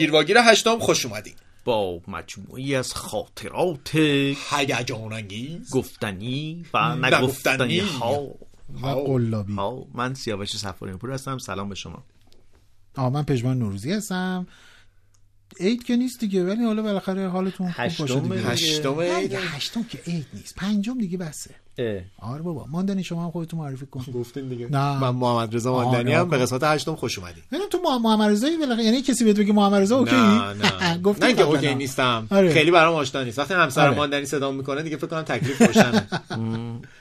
هاگیر واگیر هشتم خوش اومدین با مجموعی از خاطرات هیجان انگیز گفتنی و نگفتنی. ها. و قلابی. من سیاوش سفاریان پور هستم. سلام به شما. آه من پژمان نوروزی هستم. عید که نیست دیگه ولی حالا بالاخره حالتون خوب باشه هشتم دیگه. هشتم نه عید. هشتم که عید نیست. پنجم دیگه بسه. آره بابا. ماندنی شما هم خودتون معرفی کن گفتین دیگه. نه. من محمد رضا آره، ماندنی هم. به قسمت هشتم خوش اومدین. ببین تو مح- محمد بالاخره یعنی کسی بهت بگه محمد رضا okay؟ نه نه. گفتی نه که. اوکی نیستم. آره. خیلی برام آشنا نیست. وقتی همسر آره. ماندنی صدا می‌کنه دیگه فکر کنم تکلیف روشنه.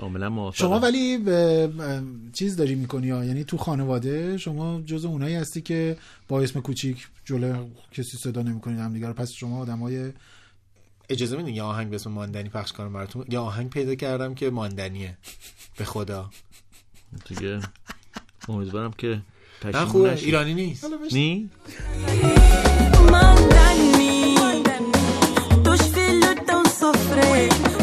کاملا موافقم. شما ولی چیز داری می‌کنی یعنی تو خانواده شما جز اونایی هستی که با اسم کوچیک جلو کسی صدا نمی‌کنید هم دیگه پس شما آدمای اجازه میدین یه آهنگ به اسم ماندنی پخش کنم براتون؟ یه آهنگ پیدا کردم که ماندنیه. به خدا. دیگه امیدوارم که پشیمون نشی. ایرانی نیست. نی؟ Mandani, teus filhos tão sofrendo.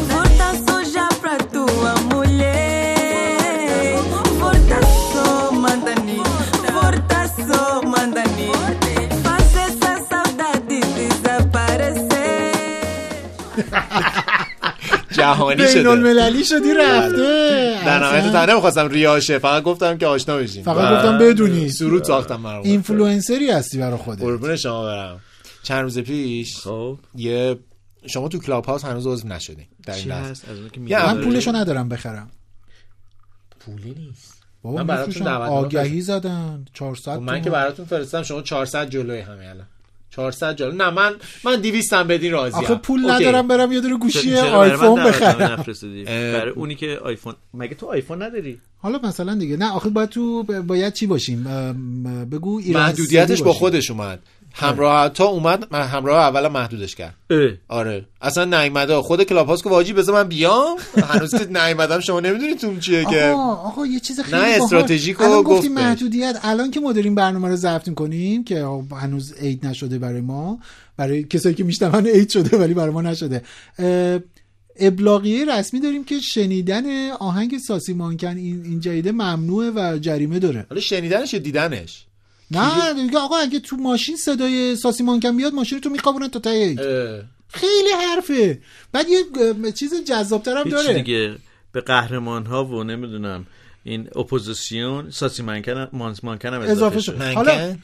جهانی بین شده. المللی شدی رفته. در نهایت. تا نمی‌خواستم ریاشه فقط گفتم که آشنا بشین. فقط گفتم بدونی. سرود ساختم من اینفلوئنسری هستی برای خودت. قربون شما برم. چند روز پیش خب. یه شما تو کلاب هاوس هنوز عضو نشدین. در این لحظه؟ من پولشو ندارم بخرم. پولی نیست. بابا من براتون آگهی زدن. 400 خب من که. براتون فرستم شما 400 جلوی همه الان. 400 جلو نه من من 200 هم بدین راضی آخه پول ندارم برم یه دونه گوشی آیفون بخرم. برای اونی که آیفون مگه تو آیفون نداری؟ حالا مثلا دیگه. نه آخه باید تو باید چی باشیم؟ بگو ایران محدودیتش با. خودش اومد. همراه تا اومد من همراه اول محدودش کرد. اه. آره. اصلا نیومده خود کلاب هاوس که واجی بذار من بیام؟ هنوز که نیومدم شما نمی‌دونید اون چیه که آقا آقا یه چیز خیلی نه،. استراتژیک رو الان گفت گفتیم. محدودیت. الان که ما داریم برنامه رو ضبط کنیم که هنوز عید نشده برای ما برای کسایی که میشنون عید شده ولی برای ما نشده. اه، ابلاغیه رسمی داریم که شنیدن آهنگ ساسی مانکن این این جریده ممنوعه و جریمه داره. حالا شنیدنش یا دیدنش؟ نه دیگه آقا اگه تو ماشین صدای ساسی مانکن بیاد ماشین تو میخوابونن تا اه. خیلی حرفه. بعد یه چیز جذابتر هم داره. دیگه. به قهرمان ها و نمی‌دونم. این اپوزیسیون ساسی منکن مانکن هم اضافه شد منکن؟ حالا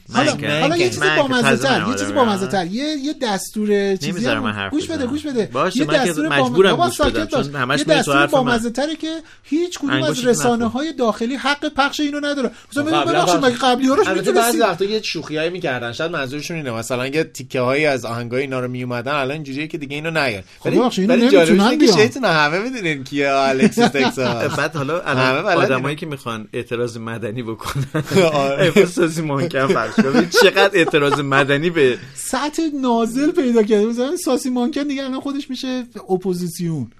حالا, یه چیز منکن. بامزه تر منکن. یه چیز بامزه تر یه یه دستور چیزی گوش بده. گوش بده باشه، یه دستور مجبورم بابا گوش ساکت بدم، یه دستور حرف من. بامزه تره که هیچ کدوم از رسانه های داخلی حق پخش اینو نداره مثلا ببین قبلا ببخشید قبل- مگه قبلی ها روش البته بعضی وقتا یه شوخیایی می‌کردن شاید منظورشون اینه مثلا یه تیکه هایی از آهنگای اینا رو میومدن الان اینجوریه که دیگه اینو نیار خب جالبش نمی‌تونن اینه که بیان. شیطون همه می‌دونین کیه الکسیس تکساس بعد حالا همه الان بلدین. آدمایی که می‌خوان اعتراض مدنی بکنن. احساسی محکم فرض کنید. چقدر اعتراض مدنی به سطح نازل پیدا کرده. مثلا ساسی مانکن دیگه الان خودش میشه اپوزیسیون.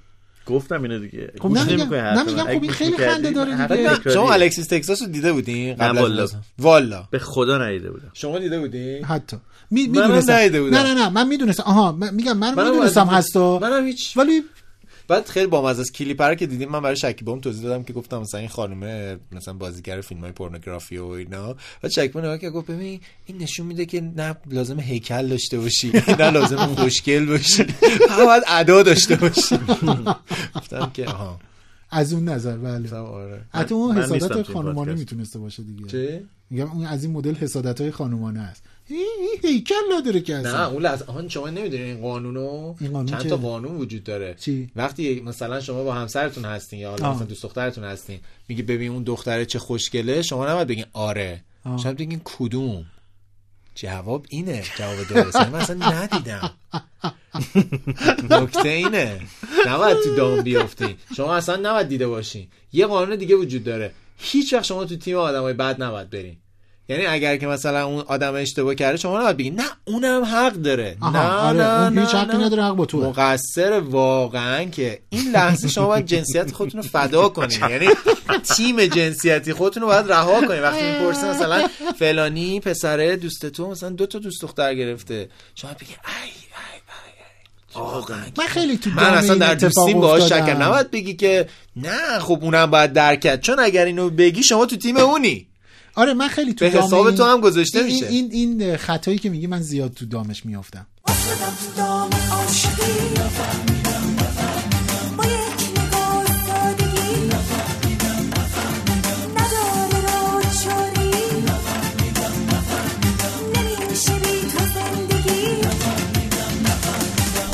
گفتم اینو دیگه. خب نمیگم-. خب این خیلی خنده داره دیگه. شما الکسیس تکساس رو دیده بودین قبل از والا. به خدا ندیده بودم. شما دیده بودین؟ حتی. می می‌دونستم. ندیده بودم. نه نه نه. من می‌دونستم. آها من میگم من می‌دونستم هستا منم هیچ ولی بعد خیلی بامزه از کلیپ رو که دیدیم من برای شکیبام توضیح دادم که گفتم مثلا این خانم مثلا بازیگر فیلم های پورنوگرافی و اینا. بعد شکیبا نگاه کرد گفت ببین این نشون میده که نه لازم هیکل داشته باشی نه لازم خوشگل باشی. فقط ادا داشته باشی. گفتم که آها. از اون نظر بله. آره. حتی اون حسادت خانومانه. می‌تونسته باشه دیگه. چه میگم اون از این مدل حسادت های خانومانه است. هیکل نداره که نه اصلا. اون لحظه آهان شما نمی‌دونین این قانونو؟ این قانون چند تا قانون وجود داره. چی؟ وقتی مثلا شما با همسرتون هستین یا حالا. مثلا دوست دخترتون هستین میگی ببین اون دختره چه خوشگله شما نباید بگین آره. آه. شما بگین کدوم؟ جواب اینه جواب درسته. من اصلا ندیدم. نکته اینه. نباید تو دام بیافتین شما اصلا نباید دیده باشین. یه قانون دیگه وجود داره. هیچ وقت شما تو تیم آدمای بد نباید برین. یعنی اگر که مثلا اون آدم اشتباه کرده شما نباید بگین نه اونم حق داره. آها، نه آره، نه اون نه هیچ حقی. نداره، حق با توه. مقصر واقعا که این لحظه شما باید جنسیت خودتون رو فدا کنین. یعنی تیم جنسیتی خودتون رو باید رها کنین. وقتی می‌پرسه مثلا فلانی پسره دوست تو مثلا دو تا دوست دختر گرفته شما بگین ای ای ای واقعا من خیلی تو من اصلا در دوستیم باهاش. شکر. نباید بگی که نه خب اونم باید درکت چون اگر اینو بگی شما تو تیم اونی. آره من خیلی تو به حساب این- تو هم گذاشته این- میشه. این این خطایی که میگی من زیاد تو دامش میافتم.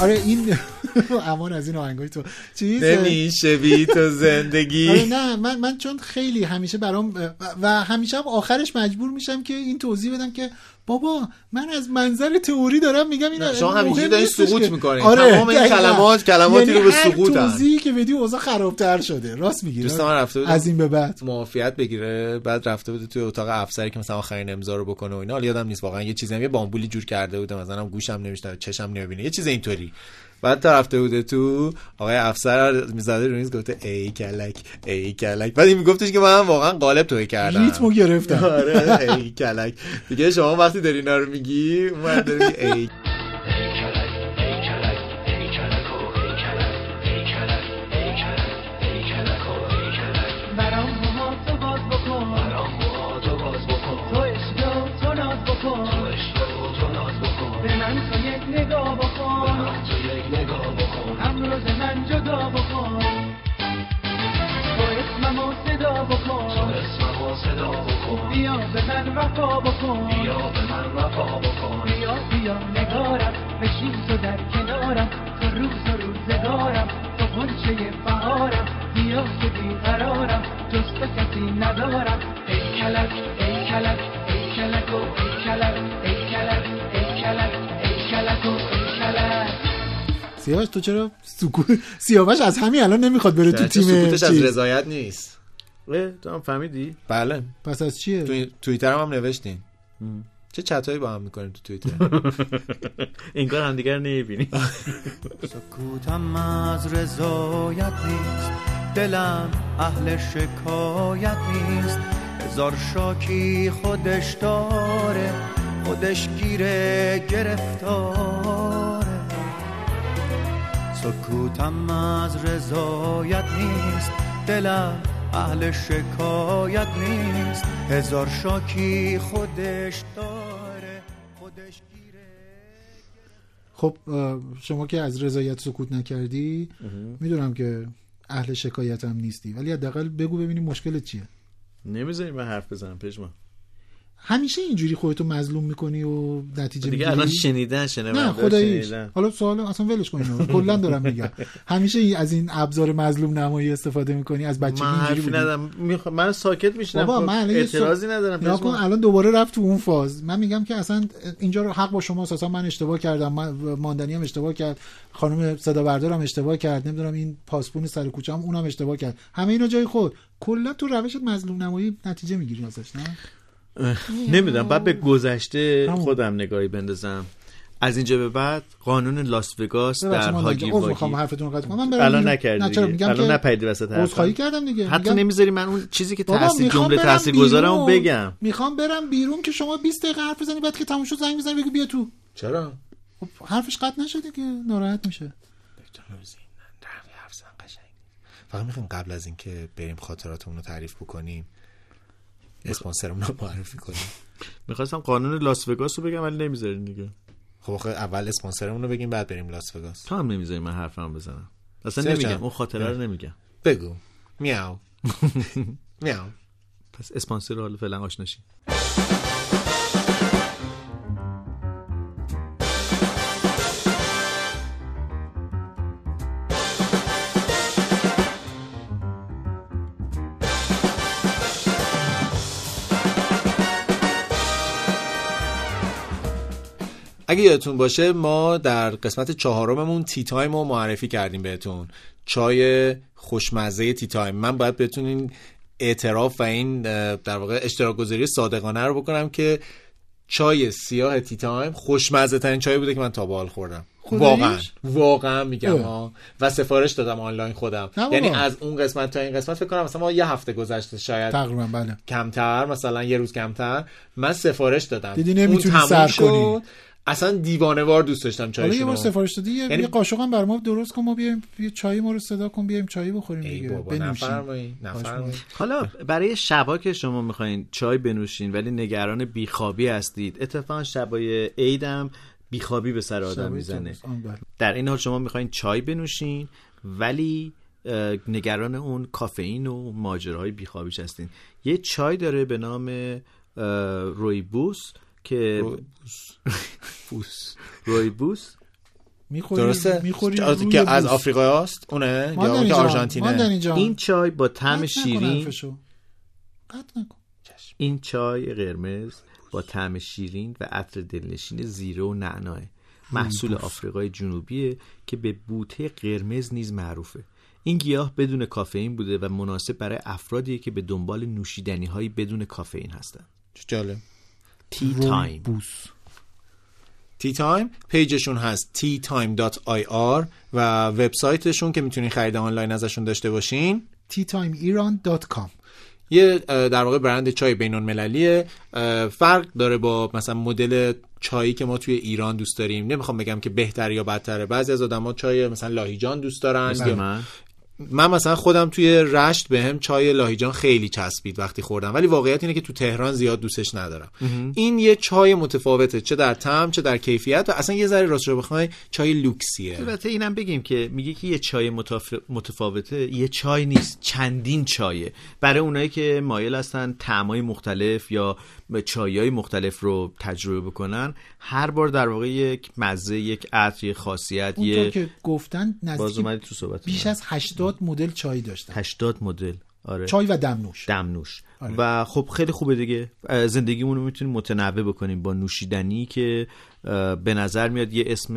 آره این امان از این آهنگای تو. چیز نمیشه بی تو آره زندگی نه من من چون خیلی همیشه برام و- همیشه هم آخرش مجبور میشم که این توضیح بدم که بابا من از منظر تئوری دارم میگم این نه، شما همینجوری مهم داری نیستش سقوط که- می‌کنی. آره تمام این. کلمات- کلماتی یعنی رو به هر سقوطن. توضیحی که بدی اوضاع خرابتر شده. راست میگی دوست من رفته از این به بعد. معافیت بگیره بعد رفته بوده توی اتاق افسری که مثلا آخرین امضا رو بکنه و اینا. حالا یادم نیست واقعا یه چیزی هم یه بامبولی جور کرده بوده مثلا گوشم نمیشنه چشم نمی‌بینه یه چیز اینطوری. بعد تا رفته بوده تو آقای افسر می‌زده رو میز گفته ای کلک ای کلک. بعد این میگفتش که من واقعا قالب توی کردم. ریتمو گرفتم. آره ای کلک. دیگه شما وقتی داری اینا رو میگی اون داری میگی ای برام موها تو باز بکن. برام موها تو باز بکن. تو عشق و تو ناز بکن. تو عشق و تو ناز بکن. به من تو یک نگاه بکن. به من تو یک نگاه بکن. امروز من جدا بکن. تو صدا بکن. تو اسممو صدا بکن. بیا به من وفا بکن. بیا به من وفا بکن. بیا بیا نگارم. بشین تو در کنارم. تو روز و روزگارم. تو غنچه بهارم. بیا که بیقرارم جز تو کسی ندارم. ای کلک ای کلک ای کلک و ای کلک ای کلک ای کلک ای کلک و سیاوش تو چرا سکوت سیاوش از همین الان نمی‌خواد بره تو تیم سکوتش از رضایت نیست. تو هم فهمیدی؟ بله. پس از چیه؟ تو توییتر هم, هم. نوشتین چه چتایی با هم می‌کنیم تو توییتر؟ انگار همدیگر نمی‌بینی. سکوتم از رضایت نیست. دلم اهل شکایت نیست. هزار شاکی خودش داره. خودش گیره گرفتاره سکوتم از رضایت نیست. دلم اهل شکایت نیست. هزار شاکی خودش داره خودش گیره. خب شما که از رضایت سکوت نکردی می‌دونم که اهل شکایت هم نیستی. ولی حداقل بگو ببینیم مشکلت چیه. نمی‌ذاری من حرف بزنم پژمان. همیشه اینجوری خودتو مظلوم می‌کنی و نتیجه دیگه الان شنیدن شنیدن نه خداییش حالا سوال اصلا ولش کن کلا دارم میگم. همیشه از این ابزار مظلوم نمایی استفاده می‌کنی؟ از بچگی من اینجوری حرفی ندارم. میخوا... من ساکت میشنم بابا من اعتراضی ندارم. نگاه کن. الان دوباره رفت تو اون فاز. من میگم که اصلا اینجا رو حق با شما اساسا من اشتباه کردم. من ماندنی هم اشتباه کرد. خانم صدا بردارم اشتباه کرد. نمی‌دونم این پاسپون سر کوچه هم اونم اشتباه کرد. همه اینا جای خود. کلا تو روش مظلوم نمایی نتیجه می‌گیری ازش نه؟ نمی‌دونم بعد به گذشته. خودم نگاهی بندازم از اینجا به بعد قانون لاس وگاس در هاگی عذر می‌خوام واگی حرفتون رو قطع کنم من الان. نکردی نه چرا دیگه. میگم الان که نپریدی وسط. عذرخواهی کردم دیگه حتی میگم- نمی‌ذاری من اون چیزی که تاثیر می‌خوام جمله برم تاثیرگذارمو بیرون. بگم می‌خوام برم بیرون که شما 20 دقیقه حرف بزنی بعد که تموم شد زنگ بزنی بگی بیا تو چرا خب حرفش قطع نشده که ناراحت میشه فقط می‌خوایم قبل از اینکه بریم خاطراتمون رو تعریف بکنیم اسپانسرمون رو معرفی کنیم. می‌خواستم قانون لاس وگاس رو بگم ولی نمی‌ذارین دیگه. خب آخه اول اسپانسرمون رو بگیم بعد بریم لاس وگاس. تو هم نمی‌ذاری من حرفم بزنم. اصلا نمیگم؟ اون خاطره رو نمیگم. بگو. میاو میاو پس اسپانسر رو حالا فعلا آشناشی اگه یادتون باشه ما در قسمت چهارممون Tea Time رو معرفی کردیم بهتون چای خوشمزه Tea Time من باید بهتون این اعتراف و این در واقع اشتراک گذاری صادقانه رو بکنم که چای سیاه Tea Time خوشمزه ترین چای بوده که من تا به حال خوردم؟ واقعا واقعا میگم. ها و سفارش دادم آنلاین خودم. یعنی از اون قسمت تا این قسمت فکر کنم مثلا ما یه هفته گذشته شاید تقریبا بله کمتر مثلا یه روز کمتر من سفارش دادم دیدی نمی‌تونی سر. کنی. اصلا دیوانه وار دوست داشتم حالا یه بار سفارش دادی یه, یعنی- یه قاشق هم بر ما درست کن ما بیایم یه چای ما رو صدا کن بیایم چای بخوریم ای دیگه. بابا بنوشیم نفرمایید حالا برای شبا که شما می‌خواین چای بنوشین ولی نگران بیخوابی هستید اتفاقا شبای عیدم بیخوابی به سر آدم می‌زنه. در این حال شما می‌خواین چای بنوشین ولی نگران اون کافئین و ماجراهای بیخوابیش هستین. یه چای داره به نام رویبوس. که فوس رویبوس می‌خوری درسته؟ می‌خوری روی که از بوس. آفریقا هست اونه؟ یا اون که آرژانتینه. این چای با طعم شیرین؟ این چای قرمز با طعم شیرین و عطر دلنشین زیره و نعناه محصول آفریقای جنوبیه که به بوته قرمز نیز معروفه. این گیاه بدون کافئین بوده و مناسب برای افرادیه که به دنبال نوشیدنی هایی بدون کافئین هستن چه جالب. Tea Time Tea Time پیجشون هست teatime.ir و وبسایتشون که می‌تونین خرید آنلاین ازشون داشته باشین. teatime.iran.com یه در واقع برند چای بین المللیه فرق داره با مثلا مدل چایی که ما توی ایران دوست داریم. نمی‌خوام بگم که بهتر یا بدتره. بعضی از آدما چای مثلا لاهیجان دوست دارن یا من مثلا خودم توی رشت به هم چای لاهیجان خیلی چسبید وقتی خوردم ولی واقعیت اینه که تو تهران زیاد دوستش ندارم. این یه چای متفاوته چه در طعم چه در کیفیت و اصلا یه ذره راستش رو بخوای چای لوکسیه. البته اینم بگیم که میگه که یه چای متف- متفاوته یه چای نیست چندین چایه. برای اونایی که مایل هستن طعمای مختلف یا چایای مختلف رو تجربه بکنن. هر بار در واقع یک مزه یک عطر یک خاصیت یه که گفتن باز نزدیک اومدی تو صحبت بیش از 80 مدل چای داشتن. 80 مدل. آره. چای و دمنوش. دمنوش. آره. و خب خیلی خوبه دیگه. زندگیمون رو می‌تونیم متنوع بکنیم با نوشیدنی که به نظر میاد یه اسم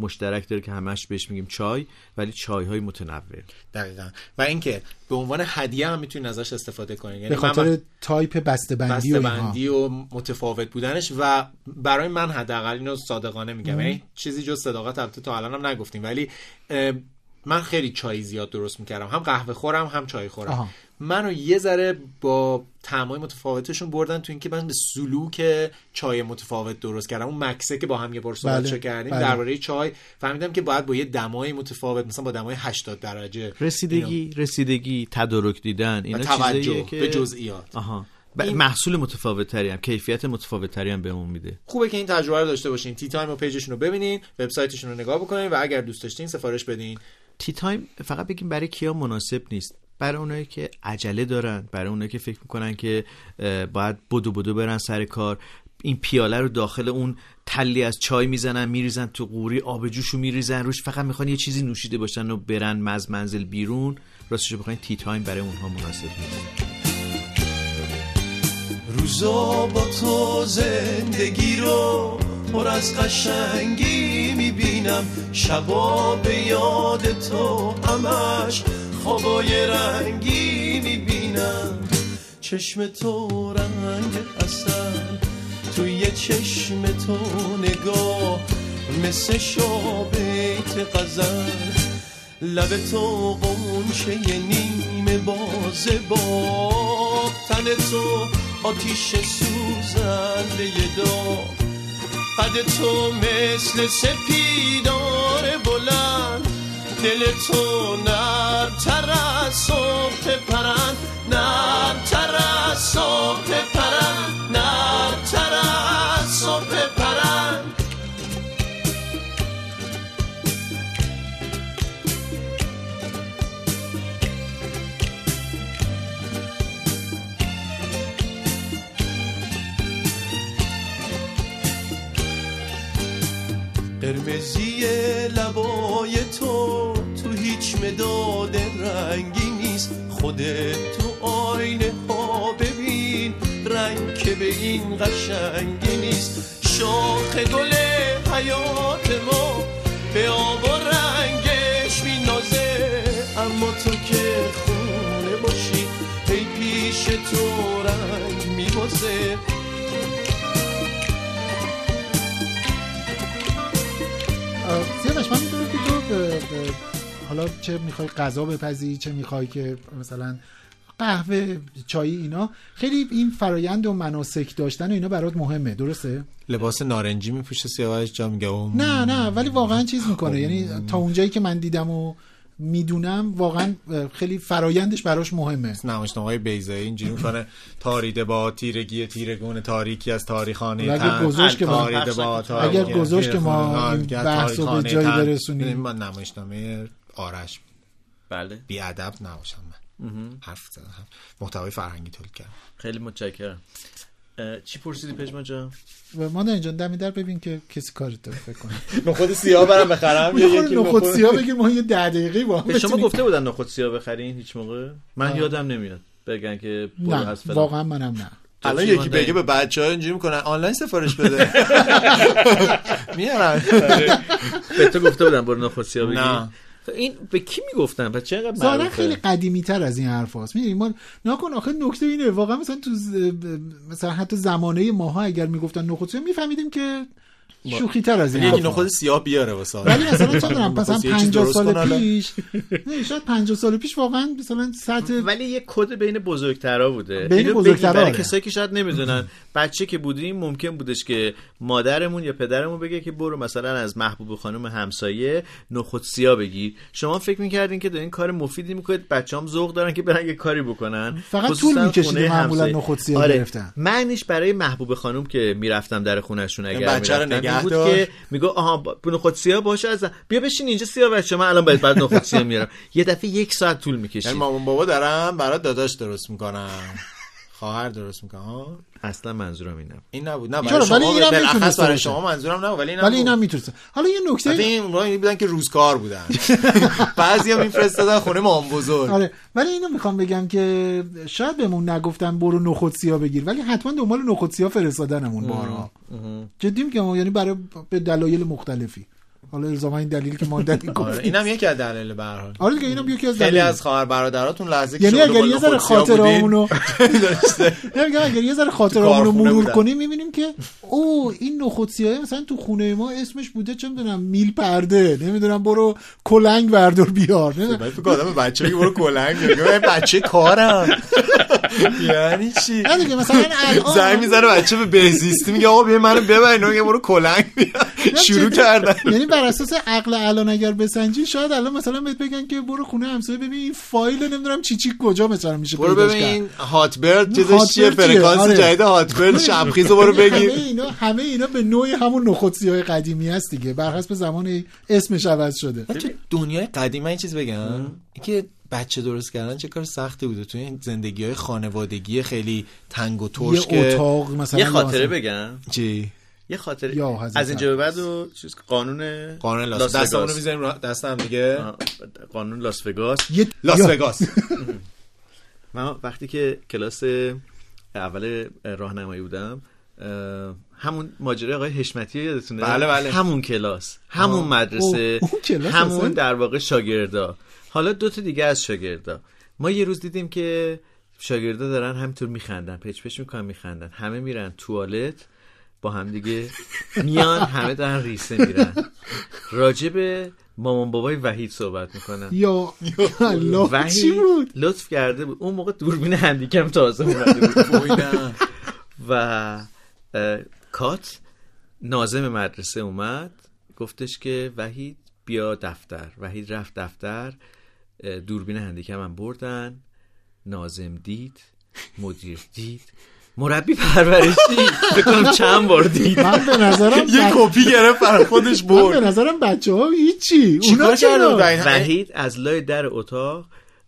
مشترک داره که همش بهش میگیم چای ولی چای های متنوع. دقیقا. و اینکه به عنوان هدیه هم می‌تونین ازش استفاده کنین. یعنی به من- خاطر تایپ بسته بندی و بندی و متفاوت بودنش و برای من حداقل اینو صادقانه میگم. یعنی چیزی جز صداقت البته تا الان هم نگفتیم. ولی من خیلی چای زیاد درست می‌کردم. هم قهوه خورم هم چای خورم. آها. منو یه ذره با طعمای متفاوتشون بردن تو اینکه من به سلوک چای متفاوت درست کردم. اون مکسه که با هم یه بار صحبتشو بله، کردیم بله. درباره چای فهمیدم که باید با یه دمای متفاوت مثلا با دمای 80 درجه رسیدگی رسیدگی تدارک دیدن اینا توجه که به جزئیات. آها. این- محصول متفاوت تری هم کیفیت متفاوت تری هم بهمون میده. خوبه که این تجربه رو داشته باشین. Tea Time و پیجشون رو ببینین وبسایتشون رو نگاه بکنین و اگر دوست داشتین سفارش بدین. Tea Time فقط بگیم برای کیا مناسب نیست. برای اونایی که عجله دارن برای اونایی که فکر می‌کنن که باید بدو بدو برن سر کار. این پیاله رو داخل اون تلی از چای می‌زنن میریزن تو قوری آب جوشو میریزن روش فقط می‌خوان یه چیزی نوشیده باشن و برن مز منزل بیرون. راستش رو بخواین Tea Time برای اونها مناسب نیست. روزا با تو زندگی رو پر از قشنگی می‌بینم. شبا به یاد تو همش خوابای رنگی می‌بینم. چشم تو رنگ اصل توی چشم تو نگاه مثل شابیت غزل. لب تو قنچه نیمه باز با تن تو آتیش سوزنده داغ. قد تو مثل سپیدار بلند. دل تو نرمتر از صبح پرند. نرمتر از صبح پرند. نرمتر از صبح پرند لبای تو تو هیچ مداد رنگی نیست. خودت تو آینه ها ببین رنگ که به این قشنگی نیست. شاخ گل حیات ما به آب و رنگش مینازه اما تو که خونه باشی ای پیش تو رنگ میبازه. حالا چه می‌خوای غذا بپزی چه می‌خوای که مثلا قهوه چای اینا. خیلی این فرایند و مناسک داشتن و اینا برات مهمه. درسته؟ لباس نارنجی میپوشه سیاوش جا میگه. نه نه ولی واقعا چیز می‌کنه. یعنی تا اونجایی که من دیدم و می‌دونم واقعا خیلی فرایندش براش مهمه. نمایشنامه های بیزایی اینجوری می‌کنه تاریده با تیرگی تیرگون تاریکی از تاریخانه تن گذاشت که ما- تاریده با اگر گذاشت که ما این بحث رو به جایی. برسونیم. این من نمایشنامه آرش. بله. بی ادب نباشم من حرف زدم. محتوای فرهنگی تولید کردم. خیلی متشکرم. چی پرسیدی پژمان جان؟ و ما اینجا دمی در ببین که کسی کاری داره فکر کنم. نخود سیاه برم بخرم؟ یه خورده نخود سیاه بگیر ما یه ده دقیقه با هم به شما گفته بودن نخود سیاه بخرین هیچ موقع؟ من یادم نمیاد بگن که برو از فلان. واقعا منم نه. الان یکی؟ بگه به بچه ها اینجوری می‌کنن آنلاین سفارش بده. میارن. به تو گفته بودن برو نخود سیاه بگیر نه. این به کی می‌گفتن؟ پس چقدر معروفه؟ خیلی قدیمی تر از این حرف هست می‌دونی ما نکن آخه نکته اینه واقعا مثلا تو ز- مثلا حتی زمانه ماها اگر می‌گفتن نخود سیاه میفهمیدیم که شوخی تر از این یکی نخود سیاه بیاره واسه ولی مثلا چه دارم مثلا نخود سیاه چیز 50 درست کن سال. پیش نه شاید 50 سال پیش واقعا مثلا سطح ولی یه کد بین بزرگترا بوده بین بزرگترا، برای آره. کسایی که شاید نمی‌دونن بچه که بودیم ممکن بودش که مادرمون یا پدرمون بگه که برو مثلا از محبوب خانم همسایه نخود سیاه بگیر شما فکر می‌کردین که دارین کار مفیدی می‌کنید بچه‌ام ذوق دارن که برن یه کاری بکنن فقط طول می‌کشیده خونه معمولاً. نخود سیاه آره. گرفتن. معنیش برای محبوب خانم که می‌رفتم در خونهشون اگر بچه رو می‌رفتم نگه بود دار. که میگو آها با- نخود سیاه باشه از بیا بشین اینجا سیاه بچه من الان باید بعد نخود سیاه میارم یه دفعه یک ساعت طول می‌کشید یعنی مامان بابا دارم برات داداش درست می‌کنم خواهر درست می‌کنم ها اصلا منظورم اینم این نبود. نه؟ برای ولی شما اینم بالاخص می‌تونسته برای. شما منظورم نبود ولی این ولی اینم می‌تونست حالا یه نکته البته این اونها بودن که روزکار بودن. بعضی هم میفرستادن خونه مام بزرگ. آره ولی اینو می‌خوام بگم که شاید بهمون نگفتن برو نخود سیاه بگیر ولی حتما دنبال نخود سیاه فرستادنمون بارها. جدی میگم یعنی برای به دلایل مختلفی. حالا الزاما این دلیلی که ما دلیل آره اینم یکی از دلایل به هر حال. آره دیگه اینم یکی از خیلی دلایل. از خواهر برادراتون لحظه که یعنی شما اگر یه ذره داشته. نمیگم اگر یه ذره خاطرامونو کارخونه مرور. کنیم می‌بینیم که او این نخود سیاه مثلا تو خونه ما اسمش بوده چه می‌دونم میل پرده. نمی‌دونم برو کلنگ بردار بیار. نمی‌دونم. من فکر آدم بچه بگی برو کلنگ من بچه کارم. یعنی چی؟ نه دیگه مثلا الان زنگ می‌زنه بچه به بهزیستی میگه آقا بیا منو ببرین. میگه برو کلنگ بیار. شروع. کردن. یعنی بر اساس عقل الان اگر بسنجی شاید الان مثلا بهت بگن که برو خونه همسایه ببین این فایل نمی‌دونم چی چی کجا مثلا میشه برو ببین. این هات برد چیزش چیه؟ فرکانس آره. جدید هات برد شبخیزو برو بگیر همه اینا همه اینا به نوعی همون نخود سیاه قدیمی است دیگه. بر حسب زمان اسمش عوض شده. تو دنیای قدیم من یه چیز بگم اینکه بچه درست کردن چه کار سختی بوده. توی این زندگی های خانوادگی خیلی تنگ و ترش یه که اتاق مثلا یه یا خاطره مثلا- بگم. چی؟ یه یا حضرت از اینجا به بعد و چیز قانون قانون لاس لاس دستمون رو. می‌ذاریم رو دست هم دیگه قانون لاس وگاس. یه لاس وگاس. من وقتی که کلاس اول راهنمایی بودم همون ماجرای آقای حشمتی یادتونه؟ بله، بله. همون کلاس همون آه. مدرسه اون کلاس همون اصلا؟ در واقع شاگردا. حالا دو تا دیگه از شاگردا. ما یه روز دیدیم که شاگردا دارن همینطور میخندن پچ پچ می‌کنن میخندن. همه میرن توالت. با هم دیگه میان همه دارن ریسه میرن. راجع به مامان بابای وحید صحبت می‌کنن یا الله چی وحید بود؟ لطف کرده بود. اون موقع دوربین هندیکم تازه اومده بود. و کات نازم مدرسه اومد. گفتش که وحید بیا دفتر. وحید رفت دفتر. دوربین هندیکم هم بردن. نازم دید مدیر دید. مربی پرورشی فکر کنم چند بار دید. من به نظرم یه کپی گرفت برای خودش من به برد. نظرم بچه ها هیچی. اونا چرا؟ بود وحید از لای در اتاق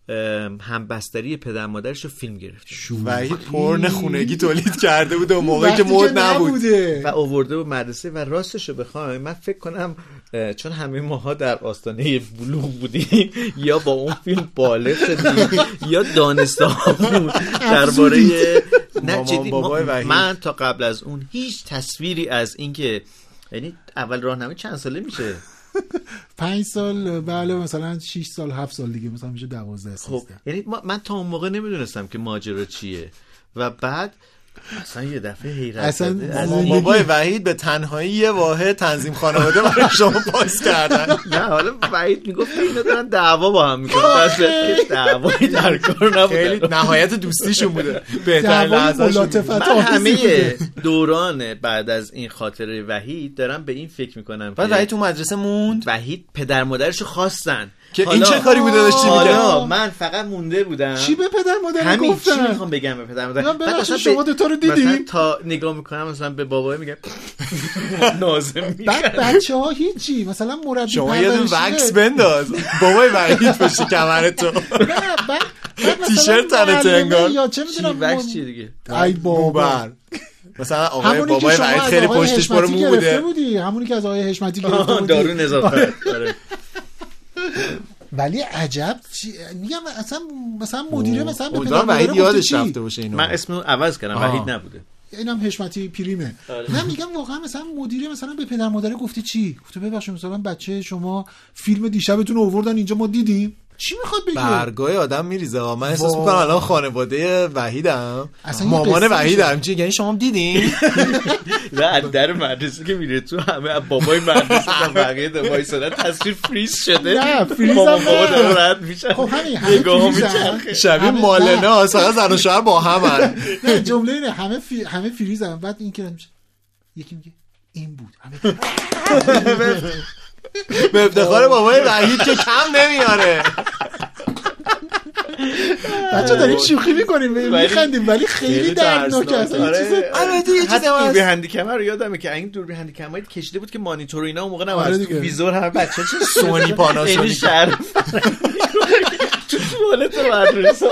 ام، همبستری پدر مادرش رو فیلم گرفت وحید پرن خونگی تولید کرده بود اون موقعی که مد نبود. نبوده. و آورده به مدرسه و راستش رو بخوایم. من فکر کنم چون همه ماها در آستانه بلوغ بودیم یا با اون فیلم بالغ شدیم یا دانسته بود. درباره نه جدی بابای. من تا قبل از اون هیچ تصویری از اینکه یعنی اول راهنمایی چند ساله میشه؟ پنج سال بله مثلا 6 سال هفت سال دیگه مثلا میشه دوازده خب سیزده یعنی من تا اون موقع نمی‌دونستم که ماجرا چیه. و بعد اصلا یه دفعه حیرت اصلا از بابای وحید به تنهایی یه واحد تنظیم خانواده برای شما پاس کردن. نه حالا وحید می‌گفت اینا دارن دعوا با هم می‌کنن. دعوایی در کار خیلی نبوده نهایت دوستیشون بوده. ملاطفت بود. من همه. دوران بعد از این خاطره وحید دارم به این فکر می‌کنم بعد وحید تو مدرسه موند؟ وحید پدر مادرشو خواستن. که این چه کاری بوده داشتی حالا من فقط مونده بودم. چی به پدر مادر همین چی گفتن می‌خوام بگم به پدر مادر؟ بعد شما به- دوتا رو دیدی؟ مثلا تا نگاه می‌کنم مثلا به بابای میگم نازم بعد بچه ها هیچی مثلا مربی شما یه پرورشیه. وکس بنداز. بابای وحید پشت کمر تو. تیشرت. یا چه چی؟ می‌دونم وکس چیه دیگه؟ ای بابا. بوبر. مثلا آقای بابای وحید خیلی پشتش حشمتی مو بوده. همونی که از آقای حشمتی گرفته بودی. دارو آره. ولی عجب چی... میگم اصلا مثلا مدیره مثلا به پدر امیدوارم مادر وحید یادش چی؟ رفته باشه اینو من اسمو عوض کردم. وحید نبوده اینم حشمتی پریمه آره. نه میگم واقعا مثلا مدیره مثلا به پدر مادر گفته چی گفته ببخشید مثلا بچه شما فیلم دیشبتون رو آوردن اینجا ما دیدیم چی می‌خواد بگه برگای آدم میریزه. من احساس. می‌کنم الان خانواده وحیدم. اصلا مامان وحیدم. چی؟ یعنی شما دیدین؟ نه از در مدرسه که میره تو همه از بابای مدرسه تا بقیه دو وایسادن تصویر فریز شده. نه، فریز هم رد میشن خب همین شبیه مالنا فقط زن و شوهر با همن. نه جمله اینه همه. همه فریزن. بعد این که میشه یکی میگه این بود. همه به افتخار بابای وحید که کم نمیاره بچه داریم شوخی می‌کنیم میخندیم ولی خیلی این چیز آره هم هست. دوربین هندیکمه رو یادمه که این دوربین هندیکمه کشیده بود که مانیتور و اینا اون موقع آره نبود دیگه. تو ویزور همه بچه چه سونی پاناسونیک. این شهر تو توالت مدرسه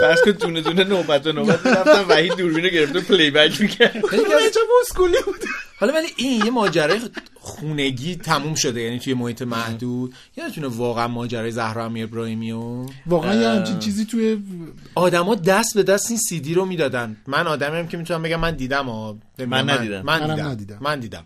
فرض کن دونه دونه نوبت و نوبت رفتم وحید دوربین رو گرفته پلی بک می‌کرد چه مسکولی بود؟ حالا ولی این یه ماجرای خونگی تموم شده یعنی توی محیط محدود. یادتونه واقعا ماجرای زهرا امیر ابراهیمی و واقعا یه همچین چیزی توی آدما دست به دست این سی دی رو می‌دادن. من آدمیم که می‌تونم بگم من دیدم ها. من ندیدم. من دیدم. ندیدم. من دیدم.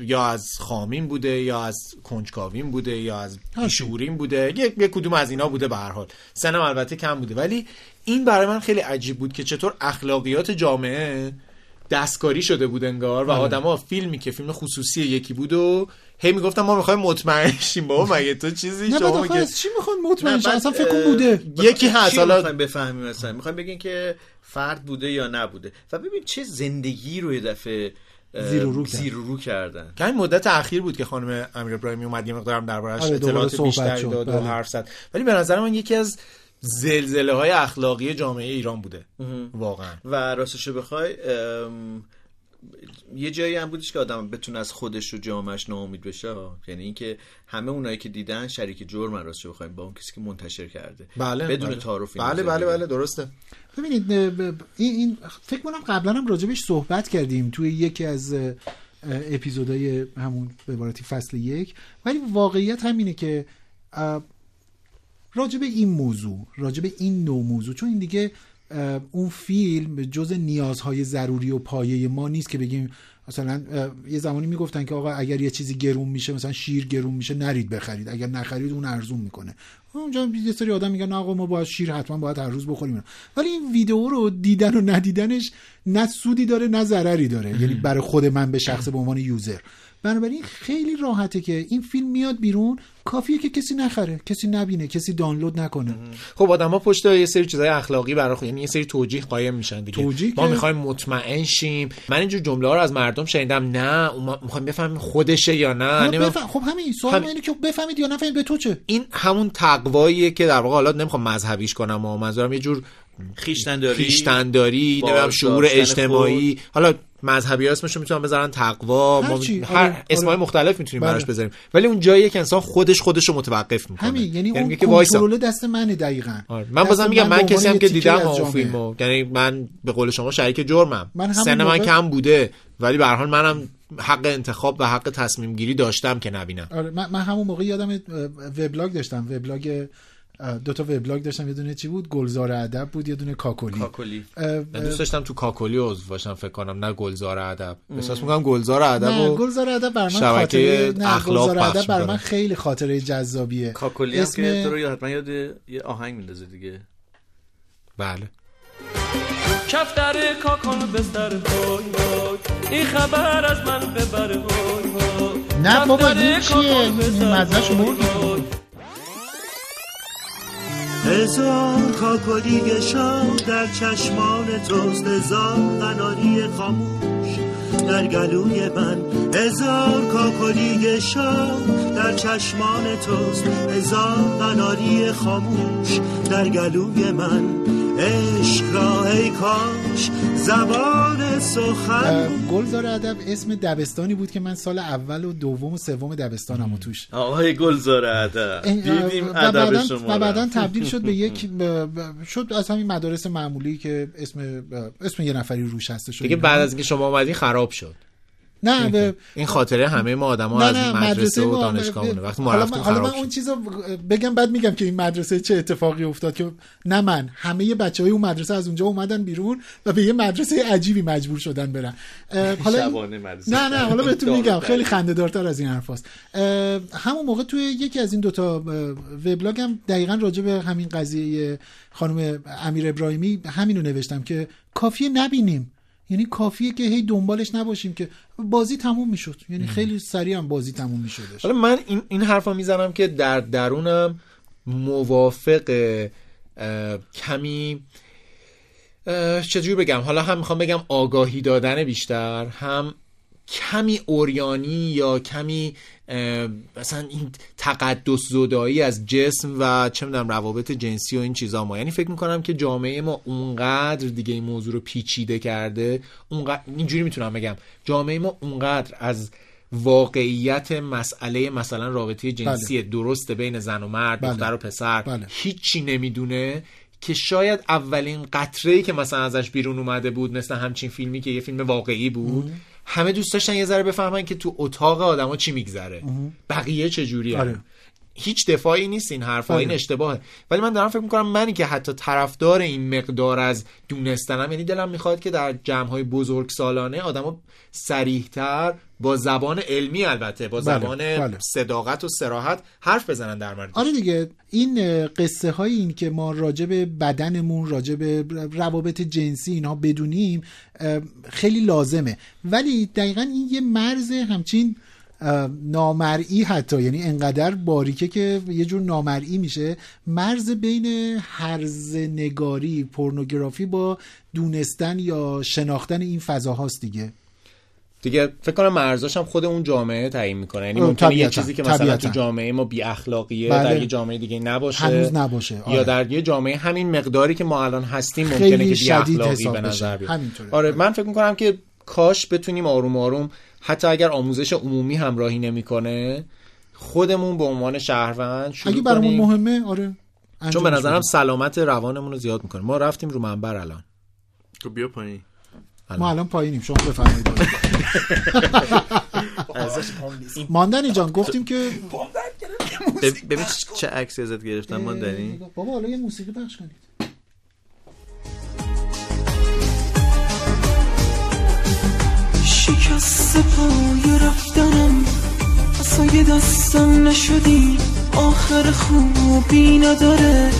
یا از خامین بوده یا از کنجکاوین بوده یا از شورین بوده یک یک کدوم از اینا بوده به هر حال. سنم البته کم بوده. ولی این برای من خیلی عجیب بود که چطور اخلاقیات جامعه دستکاری شده بود انگار و آدما فیلمی که فیلم خصوصی یکی بود و هی می‌گفتم ما می‌خوایم مطمئن شیم. بابا مگه تو چیزی شما میگه چی می‌خوان مطمئن بعد، اصلا فکر بوده. یکی هست حالا می‌خوایم بفهمیم مثلا؟ می‌خوایم بگین که فرد بوده یا نبوده. و ببین چه زندگی رو یه دفعه زیر رو. زیر رو کردن. که همین مدت اخیر بود که خانم امیر ابراهیمی اومد یه مقدارم دربارش آره، اطلاعات بیشتری داد و بله. حرف زد. ولی به نظر من یکی از زلزله های اخلاقی جامعه ایران بوده. واقعا. و راستشو بخوای ام، یه جایی هم بودش که آدم بتونه از خودش و جامعش ناامید بشه. یعنی اینکه همه اونایی که دیدن شریک جرم راستشو بخوایم با اون کسی که منتشر کرده. بله بدون بله. بله. بله بله درسته. ببینید این, این فکر کنم قبلا هم راجبش صحبت کردیم توی یکی از اپیزودهای همون به عبارتی فصل یک. ولی واقعیت همینه که راجب این موضوع راجب این نوع موضوع چون این دیگه اون فیلم جز نیازهای ضروری و پایه ما نیست که بگیم مثلا یه زمانی می‌گفتن که آقا اگر یه چیزی گرون میشه مثلا شیر گرون میشه نرید بخرید اگر نخرید اون ارزون می‌کنه. اونجا یه سری آدم میگن نه آقا ما باید شیر حتما باید هر روز بخوریم. ولی این ویدیو رو دیدن و ندیدنش نه سودی داره نه ضرری داره. یعنی برای خود من به شخص به عنوان یوزر. بنابراین خیلی راحته که این فیلم میاد بیرون کافیه که کسی نخره کسی نبینه کسی دانلود نکنه. خب آدما پشت یه سری چیزای اخلاقی برای خود یعنی یه سری توجیه قایم میشن دیگه. توجیه ما که- می‌خوایم مطمئن شیم. من اینجور جمله ها رو از مردم شنیدم. نه ما می‌خوایم بفهمیم خودشه یا نه حالا نمی‌دونم. بفهم- خب همین سوال هم- من اینه که بفهمید یا نفهمید به تو چه؟ این همون تقواییه که در واقع حالا نمی‌خوام مذهبیش کنم و منظورم یه جور خیشتنداری خیشتنداری شعور اجتماعی. حالا مذهبی ها اسمشو می‌تونن بذارن تقوا ما هر آره، اسمای آره. مختلف می‌تونیم بله. براش بذاریم ولی اون جاییه که انسان خودش خودش رو متوقف می‌کنه همین یعنی اون که وایسا. کنترل دست منه دقیقاً آره. من بازم میگم من عنوان کسی هم که دیدم اون. فیلمو یعنی من به قول شما شریک جرمم من سن من کم بوده ولی به هر حال منم حق انتخاب و حق تصمیم گیری داشتم که نبینم آره من, من همون موقع یادم وبلاگ داشتم وبلاگ دو تا وبلاگ داشتم یه دونه چی بود؟ گلزار ادب بود یه دونه کاکلی. من دوست داشتم تو کاکلی عضو باشم فکر کنم نه گلزار ادب. احساس می‌کنم گلزار ادب نه و گلزار ادب بر من خاطره نه اخلاق ادب بر من. خیلی خاطره جذابیه. کاکلی هم اسم- که تو رو حتما یاد یه آهنگ میندازه دیگه. بله. کفتر کاکل های های این خبر از من ببر های نه بابا، این چیه؟ مزهش. هزار کاکلی شام در چشمان توست هزار قناری خاموش در گلوی من. هزار کاکلی شام در چشمان توست هزار قناری خاموش در گلوی من. عشق را ای کاش زبان سخن. گلزار ادب اسم دبستانی بود که من سال اول و دوم و سوم دبستانم و توش. آقای گلزار ادب. دیدیم و ادب بعداً- شما و. بعدا تبدیل شد به یک ب- ب- شد از همین مدارس معمولی که اسم اسم یه نفری روش هستش و دیگه. بعد از اینکه شما اومدی خراب شد. نه به این خاطره همه ما آدم نه از نه مدرسه و ما- دانشگاهمونه وقتی ما حالا رفتیم من, حالا من اون چیزو بگم بعد میگم که این مدرسه چه اتفاقی افتاد که نه من همه بچه های اون مدرسه از اونجا اومدن بیرون و به یه مدرسه عجیبی مجبور شدن برن. حالا مدرسه. نه نه حالا بهتون میگم خیلی. خنده دارتر از این حرفاست. همون موقع توی یکی از این دوتا وبلاگ هم دقیقا راجع به همین قضیه خانم امیر ابراهیمی همینو نوشتم که کافیه نبینیم. یعنی کافیه که هی دنبالش نباشیم که بازی تموم می‌شد. یعنی خیلی سریع هم بازی تموم میشدش. حالا من این, این حرفا می‌زنم که در درونم موافق کمی چجوری بگم؟ حالا هم می‌خوام بگم آگاهی دادن بیشتر هم کمی اوریانی یا کمی مثلا این تقدس زدایی از جسم و چه می‌دونم روابط جنسی و این چیزا ما یعنی فکر می‌کنم که جامعه ما اونقدر دیگه این موضوع رو پیچیده کرده اونقدر اینجوری می‌تونم بگم جامعه ما اونقدر از واقعیت مسئله مثلا رابطه جنسی درست بین زن و مرد بله. دختر و پسر بله. هیچی نمی‌دونه که شاید اولین قطره ای که مثلا ازش بیرون اومده بود مثل همچین فیلمی که یه فیلم واقعی بود همه دوست داشتن یه ذره بفهمن که تو اتاق آدما چی میگذره. بقیه چه جوری آره. هیچ دفاعی نیست این حرفا آره. این اشتباهه ولی من دارم فکر می‌کنم منی که حتی طرفدار این مقدار از دونستنم یعنی دلم می‌خواد که در جمع های بزرگ سالانه آدما سریحتر با زبان علمی البته با بله، زبان بله. صداقت و سراحت حرف بزنن در مورد آره دیگه این قصه های این که ما راجع به بدنمون راجع به روابط جنسی اینها بدونیم خیلی لازمه ولی دقیقا این یه مرز همچین نامرئی حتی یعنی انقدر باریکه که یه جور نامرئی میشه مرز بین هرز نگاری پورنوگرافی با دونستن یا شناختن این فضاهاست دیگه دیگه فکر کنم مرزاش هم خود اون جامعه تعیین می‌کنه یعنی ممکنه یه چیزی که مثلا طبیعتاً. تو جامعه ما بی اخلاقیه بله. در یه جامعه دیگه نباشه هنوز نباشه آره. یا در یه جامعه همین مقداری که ما الان هستیم ممکنه که بی اخلاقی به نظر. بیاد. آره من فکر می‌کنم که کاش بتونیم آروم آروم حتی اگر آموزش عمومی همراهی نمی‌کنه خودمون به عنوان شهروند شروع اگه برامون کنیم. مهمه آره چون به نظرم. سلامت روانمون رو زیاد می‌کنه. ما رفتیم رو منبر الان. خب بیا پایین. ما الان پایینیم شما بفرمایید. ماندنی جان گفتیم که بب- ببین چه عکسی ازت گرفتم ماندنی؟ بابا حالا یه موسیقی پخش کنید. شکست پای رفتنم. اصای دستم نشدی. آخر خوبی نداره.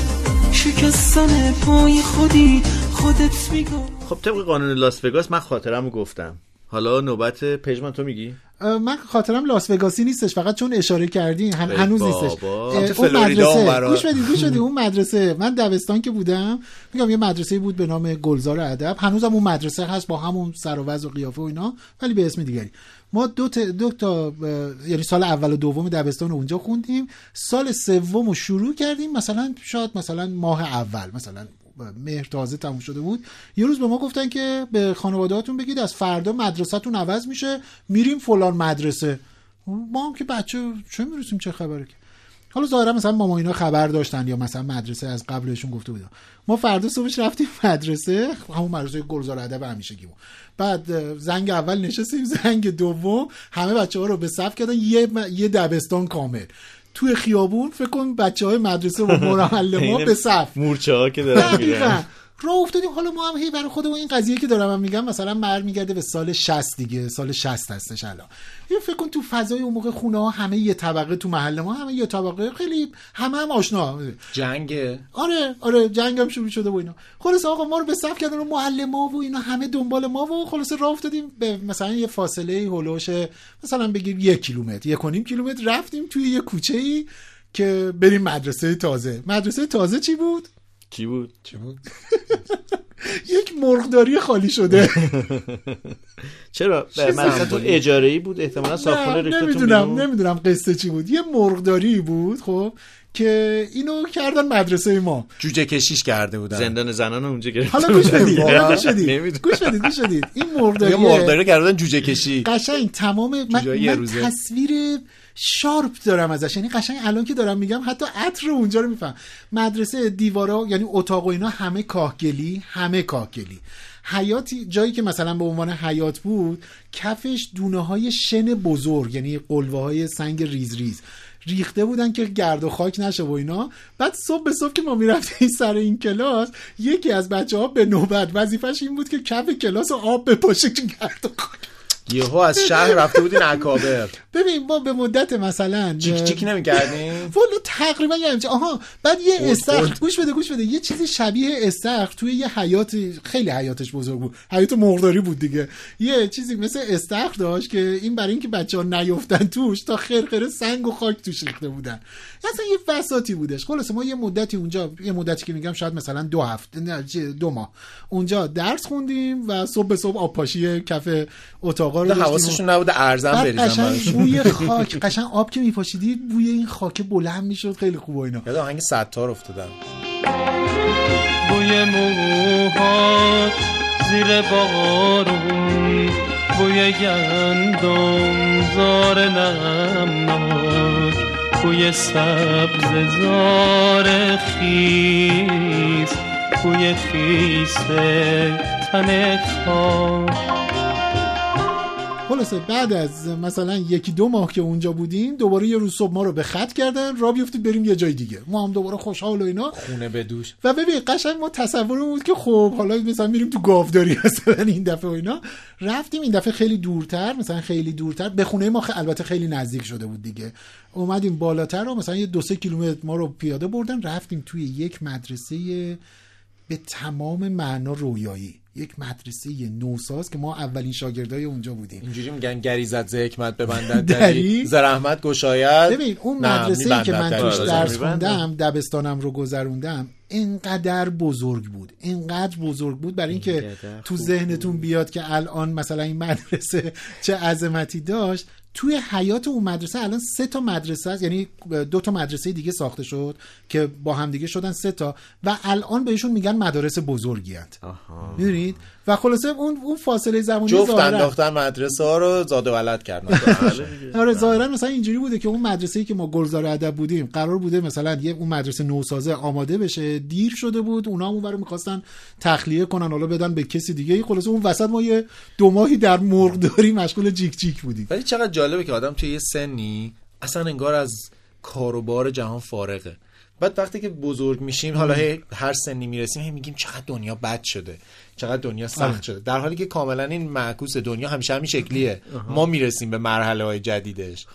شکستن پای خودی. خودت میگو. خب طبق قانون لاس وگاس من خاطرمو گفتم. حالا نوبت پژمان تو میگی؟ من خاطرم لاس وگاسی نیستش فقط چون اشاره کردین هم هنوز. نیستش. اون مدرسه. گوش بدید گوش بدید اون مدرسه. من دبستان که بودم میگم یه مدرسه بود به نام گلزار ادب. هنوزم اون مدرسه هست با همون سر و وضع و قیافه و اینا ولی به اسم دیگری. ما دو تا, دو تا یعنی سال اول و دوم دبستان رو اونجا خوندیم. سال سوم رو شروع کردیم مثلا شاید مثلا ماه اول مثلا مهر تازه تموم شده بود. یه روز به ما گفتن که به خانوادهاتون بگید از فردا مدرسهتون عوض میشه میریم فلان مدرسه. ما هم که بچه چه می‌رسیم چه خبره که؟ حالا ظاهرا مثلا ماما اینا خبر داشتن یا مثلا مدرسه از قبلشون گفته بودن. ما فردا صبحش رفتیم مدرسه همون مدرسه گلزار ادب همیشگیمون. بعد اه، زنگ اول نشستیم زنگ دوم همه بچه ها رو به صف کردن یه, یه دبستان کامل. توی خیابون فکر کن بچه های مدرسه و محل ما به صف. مورچه ها که دارن میرن. راه افتادیم. حالا ما هم هی برای خودمون این قضیه که دارم هم میگم مثلا مر میگرده به سال 60 دیگه. سال 60 هستش الان. یه فکر کن تو فضای اون موقع خونه ها همه یه طبقه تو محل ما همه یه طبقه. خیلی همه هم آشنا. جنگ آره آره جنگ هم شروع شده و اینا. خلاص آقا ما رو به صف کردن و معلم ها و اینا همه دنبال ما و خلاص راه افتادیم به مثلا یه فاصله هولوش مثلا بگیم یک کیلومتر یک و نیم کیلومتر رفتیم توی یه کوچه ای که بریم مدرسه تازه. مدرسه تازه چی بود؟ کی بود؟ چی بود؟ یک مرغداری خالی شده. چرا؟ تو اجاره ای بود؟ احتمالاً نه ریختتون نمی‌دونم؟ نمی‌دونم قصه چی بود. یه مرغداری بود خب که اینو کردن مدرسه ما. جوجه کشیش کرده بودن. زندان زنان اونجا گرفت حالا گوش بدید حالا گوش بدید. گوش بدید گوش بدید. این یه مرغداری مرغداری کردن جوجه کشی. قشنگ تمام من. تصویر sharp دارم ازش. یعنی قشنگ الان که دارم میگم حتی عطر اونجا رو میفهم. مدرسه دیوارا یعنی اتاق و اینا همه کاهگلی همه کاهگلی. حیاطی جایی که مثلا به عنوان حیاط بود کفش دونه های شن بزرگ یعنی قلوه های سنگ ریز ریز. ریخته بودن که گرد و خاک نشه و اینا. بعد صبح به صبح که ما می‌رفتیم سر این کلاس یکی از بچه ها به نوبت وظیفش این بود که کف کلاس رو آب بپاشه که گرد و خاک. یهو از شهر رفته بودین اکابر ببین ما به مدت مثلا چیک چیک نمی‌کردین؟ والا تقریبا یه همچین آها بعد یه استخر گوش بده گوش بده. یه چیزی شبیه استخر توی یه حیات خیلی حیاتش بزرگ بود. حیات مرغداری بود دیگه. یه چیزی مثل استخر داشت که این برای اینکه بچه ها نیفتن توش تا خرخره سنگ و خاک توش ریخته بودن. اصلا یه بساتی بودش. خلاص ما یه مدتی اونجا یه مدتی که میگم شاید مثلا دو هفته نه چه، دو ماه. اونجا درس خوندیم و صبح به صبح آب پاشی کف اتاقا رو داشتیم و- حواسشون نبوده ارزم بریزن قشنگ. بوی خاک قشنگ آب که میپاشیدید بوی این خاک بلند می‌شد خیلی خوب و اینا. یاد آهنگ ستار افتادم. بوی موهات زیر بارون بوی گندم زار نمناک بوی سبز زار خیس بوی خیس تن خاک. خلاصه بعد از مثلا یکی دو ماه که اونجا بودیم دوباره یه روز صبح ما رو به خط کردن را بیفتید بریم یه جای دیگه. ما هم دوباره خوشحال و اینا. خونه به دوش. و ببین قشنگ ما تصور بود که خب حالا مثلا میریم تو گاوداری مثلا این دفعه و اینا. رفتیم این دفعه خیلی دورتر مثلا خیلی دورتر. به خونه ما خ... البته خیلی نزدیک شده بود دیگه. اومدیم بالاتر و مثلا یه دو سه کیلومتر ما رو پیاده بردن رفتیم توی یک مدرسه به تمام معنا رویایی. یک مدرسه نوساز که ما اولین شاگردای اونجا بودیم اینجوری میگن گریزت ز حکمت ببندد دری؟ دری زرحمت گشاید ببین اون مدرسه که من. توش درس. خوندم دبستانم رو گذروندم انقدر بزرگ بود انقدر بزرگ بود برای اینکه اینقدر تو ذهنتون بیاد که الان مثلا این مدرسه چه عظمتی داشت توی حیات اون مدرسه الان سه تا مدرسه است یعنی دو تا مدرسه دیگه ساخته شد که با هم دیگه شدن سه تا و الان بهشون میگن مدارس بزرگی آها. می‌دونید؟ و خلاصه اون اون فاصله زمانی جفت انداختن مدرسه ها رو زاد و ولد کردن آره ظاهرا مثلا اینجوری بوده که اون مدرسه ای که ما گلزار ادب بودیم قرار بوده مثلا یه اون مدرسه نوسازه آماده بشه دیر شده بود اونا هم اونور می‌خواستن تخلیه کنن حالا بدن به کسی دیگه. خلاصه اون وسط ما یه دو ماهی در مرغداری مشغول جیک جیک بودیم. ولی چقدر جالبه که آدم توی یه سنی اصلا انگار از کاروبار جهان فارغه. بعد وقتی که بزرگ میشیم حالا هر سنی می‌رسیم هی میگیم چقدر دنیا بد شده. چقدر دنیا سخت آره. شده در حالی که کاملا این معکوس دنیا همیشه همین شکلیه ما می‌رسیم به مرحله های جدیدش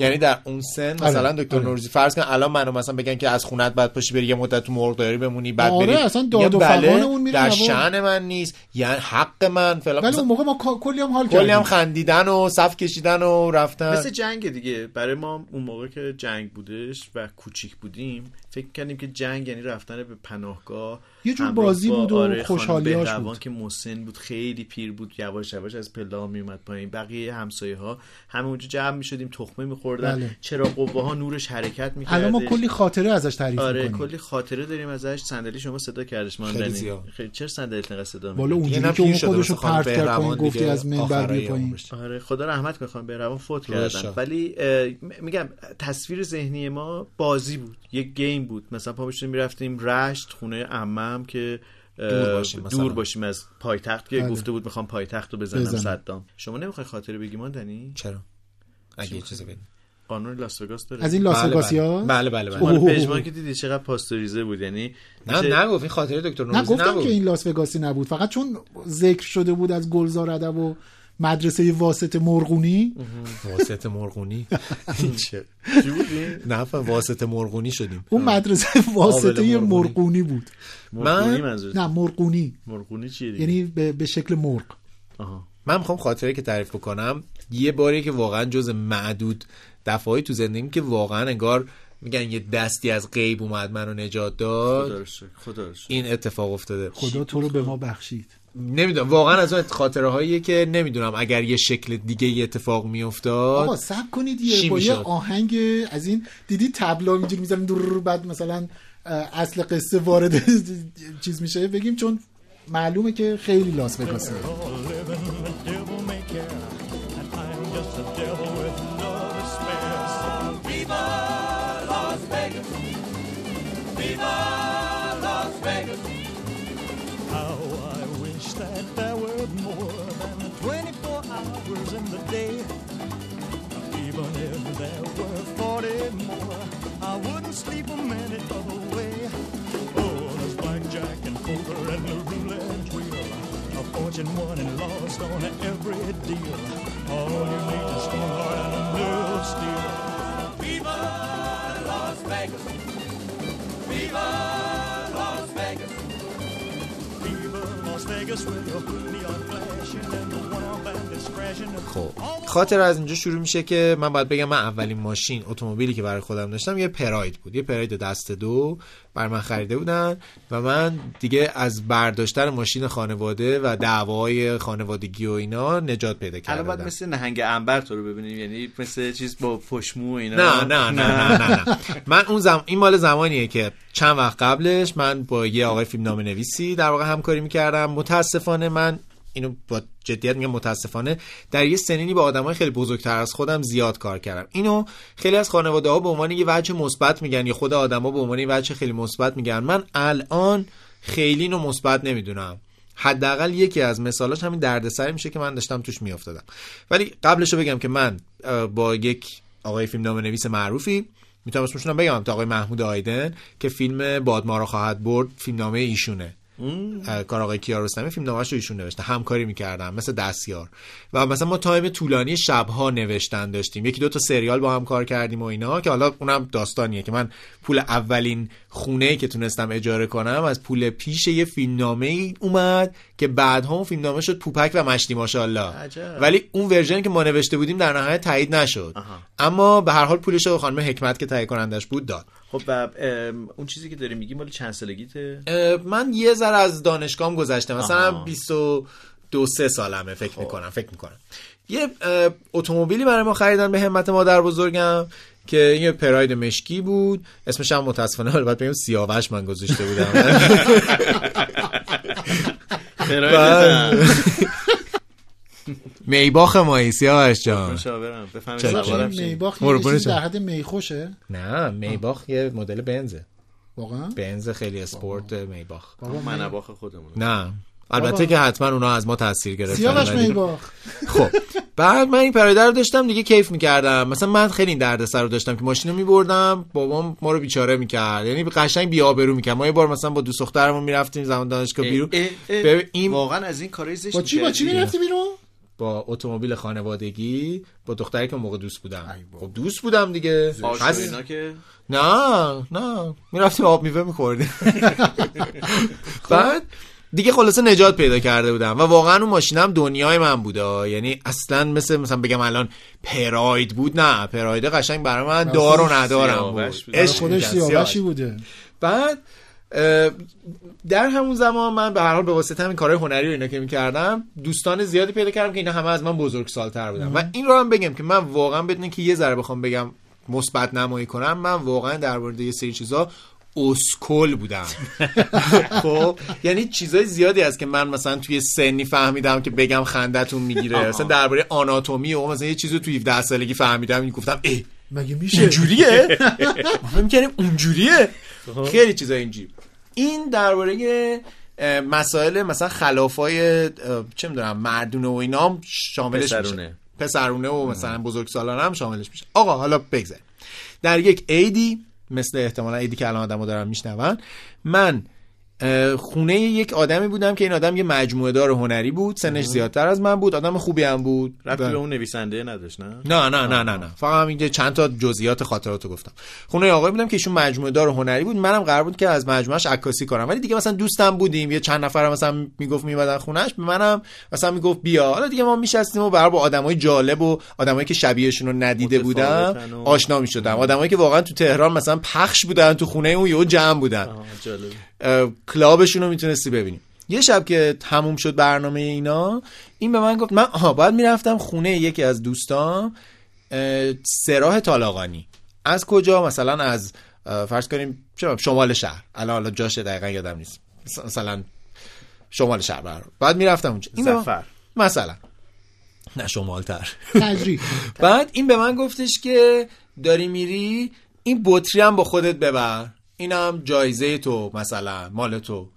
یعنی در اون سن مثلا آره. دکتر آره. نوروزی فرض کن الان منو مثلا بگن که از خونت بعد پاشی بری یه مدت تو مرغداری بمونی بعد آره، بری اصلا داد و بله، فغان اون میره در. شأن من نیست یعنی حق من فلان ولی مثلا اون موقع ما کلی هم حال کلی هم کردیم خندیدن و صف کشیدن و رفتن مثل جنگ دیگه برای ما اون موقع که جنگ بودش و کوچیک بودیم فکر کردیم که جنگ یعنی رفتن به پناهگاه یه جور بازی با بود و آره، خوشحالیاش بود. که مسن بود خیلی پیر بود یواش یواش از پله ها میومد پایین بقیه همسایه ها همه اونجا جمع می‌شدیم تخمه میخوردن بله. چرا قوه ها نورش حرکت می‌کرد الان ما کلی خاطره ازش تعریف آره می‌کنیم کلی خاطره داریم ازش صندلی شما صدا کردش خیلی ماندنی زیاد. خیلی چرا صندلی انقدر صدا بالا؟ دیگه اونجوری نه که اون خودشو پرت کرد پایین گفتی از منبر بیا پایین. آره خدا رحمت کنه خانم بهروان فوت کردن. ولی میگم تصویر ذهنی ما بازی بود یک گیم بود. مثلا پا می‌شدیم می‌رفتیم رشت خونه عمم که دور باشیم مثلا. دور باشیم از پایتخت که بله. گفته بود می‌خوام پایتخت رو بزنم بزنم. صدام. شما نمی‌خوای خاطره بگی ماندنی چرا؟ اگه یه چیزی بگم قانون لاس وگاس داره. از این لاس بله، وگاسی بله. ها؟ بله بله بله. اوه. پژمان که دیدی چقدر پاستوریزه بود یعنی نه میشه- نگفت. این خاطره دکتر نه نوروزی گفتم نبود که این لاس وگاسی نبود. فقط چون ذکر شده بود از گلزار ادب و مدرسه واسط مرغونی؟ واسط مرغونی؟ این چه؟ چی بود این؟ نه واسط مرغونی شدیم. اون مدرسه واسطه مرغونی. بود. مرغونی من- منظور نه مرغونی. مرغونی چیه دیگه؟ یعنی به, شکل مرغ. آها. من می‌خوام خاطره که تعریف بکنم. یه باری که واقعا جز معدود دفعهایی تو زندگیم که واقعا انگار میگن یه دستی از غیب اومد منو نجات خدا داد خدا. این اتفاق افتاده. خدا تو رو به ما بخشید. نمی‌دونم واقعا از اون خاطره هاییه که نمی‌دونم اگر یه شکل دیگه یه اتفاق میافتاد. آقا سب کنید یه با یه؟ آهنگ از این دیدی تبلا اینجوری می‌زنن دور بعد مثلا اصل قصه وارد چیز میشه؟ بگیم چون معلومه که خیلی لاس وگاسه that there were more than 24 hours in the day. Even if there were 40 more, I wouldn't sleep a minute of the away. Oh, there's blackjack and poker and the roulette wheel. A fortune won and lost on every deal. All you need is strong heart and a little steel. Viva Las Vegas! Viva Vegas with neon flashing and the one-arm bandits crashing. خاطر از اینجا شروع میشه که من باید بگم من اولین ماشین اتومبیلی که برای خودم داشتم یه پراید بود یه پراید دست دو بر من خریده بودن و من دیگه از برداشتن ماشین خانواده و دعوای خانوادگی و اینا نجات پیدا الان کرده باید. مثل نهنگ انبر تو رو ببینیم یعنی مثل چیز با پشمو و اینا نه نه نه نه نه, نه. من اون زم... این مال زمانیه که چند وقت قبلش من با یه آقای فیلم نام نویسی در واقع همکاری می‌کردم متاسفانه من اینو با جدیت میگم متاسفانه. در یه سنینی با آدمای خیلی بزرگتر از خودم زیاد کار کردم. اینو خیلی از خانواده ها به عنوان یه وجه مثبت میگن یا خود آدما به عنوان یه وجه خیلی مثبت میگن. من الان خیلی اینو مثبت نمی‌دونم. حداقل یکی از مثالاش همین دردسری میشه که من داشتم توش میافتادم. ولی قبلش بگم که من با یک آقای فیلمنامه نویس معروفی می‌تونم اسمشون بگم تا آقای محمود آیدن که فیلم بادمارا خواهد برد فیلمنامه ایشونه. کار آقای کیارستمی فیلم نامش رو ایشون نوشته همکاری می‌کردم مثل دستیار. و مثلا ما تایم طولانی شبها نوشتن داشتیم. یکی دو تا سریال با هم کار کردیم و اینا که حالا اونم داستانیه که من پول اولین خونه که تونستم اجاره کنم از پول پیش یه فیلمنامه ای اومد که بعدها اون فیلمنامه شد پوپک و مشتی ماشاءالله. ولی اون ورژنی که ما نوشته بودیم در نهایت تایید نشد. اما به هر حال پولش رو خانم حکمت که تهیه کنندش بود داد. خب و اون چیزی که داری میگی مال چند سالگیته؟ من یه ذره از دانشگاهم گذشته مثلا آها. 22 سه سالمه فکر می‌کنم فکر می‌کنم. یه اتومبیلی برای ما خریدن به همت مادر بزرگم که یه پراید مشکی بود. اسمش هم متاسفانه حالا باید بگم سیاوش من گذاشته بودم. میباخ مایی سیاوش جان. مشاورم بفهمی چه- سوارم این چی؟ میباخ. در حد میخوشه نه میباخ یه مدل بنزه. واقعا؟ بنز خیلی اسپورت میباخ. بابا من نباخ خودمون نه. البته. که حتما اونا از ما تاثیر گرفتن. سیاوش میباخ. خب. بعد من این پرایده رو داشتم دیگه کیف می‌کردم. مثلا من خیلی این دردسر رو داشتم که ماشین رو میبردم بابام ما رو بیچاره می‌کرد. یعنی قشنگ بی آبرو می‌کرد. ما یه بار مثلا با دوست دخترمون می‌رفتیم زمان دانشگاه بیرون. اه، اه، ببین این واقعا از این کارای زشت با چی با چی؟ می‌رفتی بیرون؟ با اتومبیل خانوادگی با دختری که موقع دوست بودم. خب دوست بودم دیگه. هست- اینا که؟ نه نه. می‌رفتیم آب میوه میخوردیم. بعد دیگه خلاصه نجات پیدا کرده بودم و واقعا اون ماشینم دنیای من بوده. یعنی اصلا مثل مثلا بگم الان پراید بود؟ نه پراید قشنگ برای من دار و ندارم بود. عشق. بوده. بعد در همون زمان من به هر حال به واسطه همین کارهای هنری و اینا که می‌کردم دوستان زیادی پیدا کردم که اینا همه از من بزرگ سالتر بودن. و این رو هم بگم که من واقعا بدون که یه ذره بخوام بگم مثبت نمایی کنم من واقعا در مورد یه سری چیزا اسکل بودم. خب؟ یعنی چیزای زیادی هست که من مثلا توی سنی فهمیدم که بگم خندتون می‌گیره. مثلا درباره آناتومی و مثلا یه چیزی رو توی 17 سالگی فهمیدم این گفتم اه مگه میشه؟ اینجوریه؟ ما فکر می‌کردیم اونجوریه. خیلی چیزا اینجوری این درباره مسائل مثلا خلافای چه می‌دونم مردونه و اینا هم شاملش میشه. پسرونه. پسرونه و مثلا بزرگ سالانه هم شاملش میشه. آقا حالا بگذار در یک عیدی مثل احتمالا عیدی که الان آدمو دارن میشنون من خونه یک آدمی بودم که این آدم یه مجموعه دار هنری بود سنش زیادتر از من بود آدم خوبی هم بود. رفتی و- به اون نویسنده نداشت نه؟ نه نه نه نه نه. فقط هم اینجا چند تا جزئیات خاطراتو گفتم. خونه آقای بودم که ایشون مجموعه دار هنری بود. منم قرار بود که از مجموعش عکاسی کنم. ولی دیگه مثلا دوستم بودیم یه چند نفر مثلا می‌گفت میمدن خونهش به منم مثلا می‌گفت بیا. حالا دیگه ما میشستیم و برای با آدمای جالب و آدمایی که شبیهشون رو ندیده بودم و- آشنا می‌شدم. آدمایی که واقعا تو تهران مثلا پخش بودن تو خونه اون یهو جمع بودن. جالب. کلابشون رو می‌تونستی ببینیم یه شب که تموم شد برنامه اینا این به من گفت من آها باید می‌رفتم خونه یکی از دوستام سراح طالاقانی. از کجا؟ مثلا از فرض کنیم شمال شهر. الان حالا جاش دقیقا یادم نیست. مثلا شمال شهر برام. بعد می‌رفتم اونجا. این به من- زفر. مثلا. نه شمالتر. تجریب بعد این به من گفتش که داری میری این بطری هم با خودت ببر. اینم جایزه تو مثلا مال تو.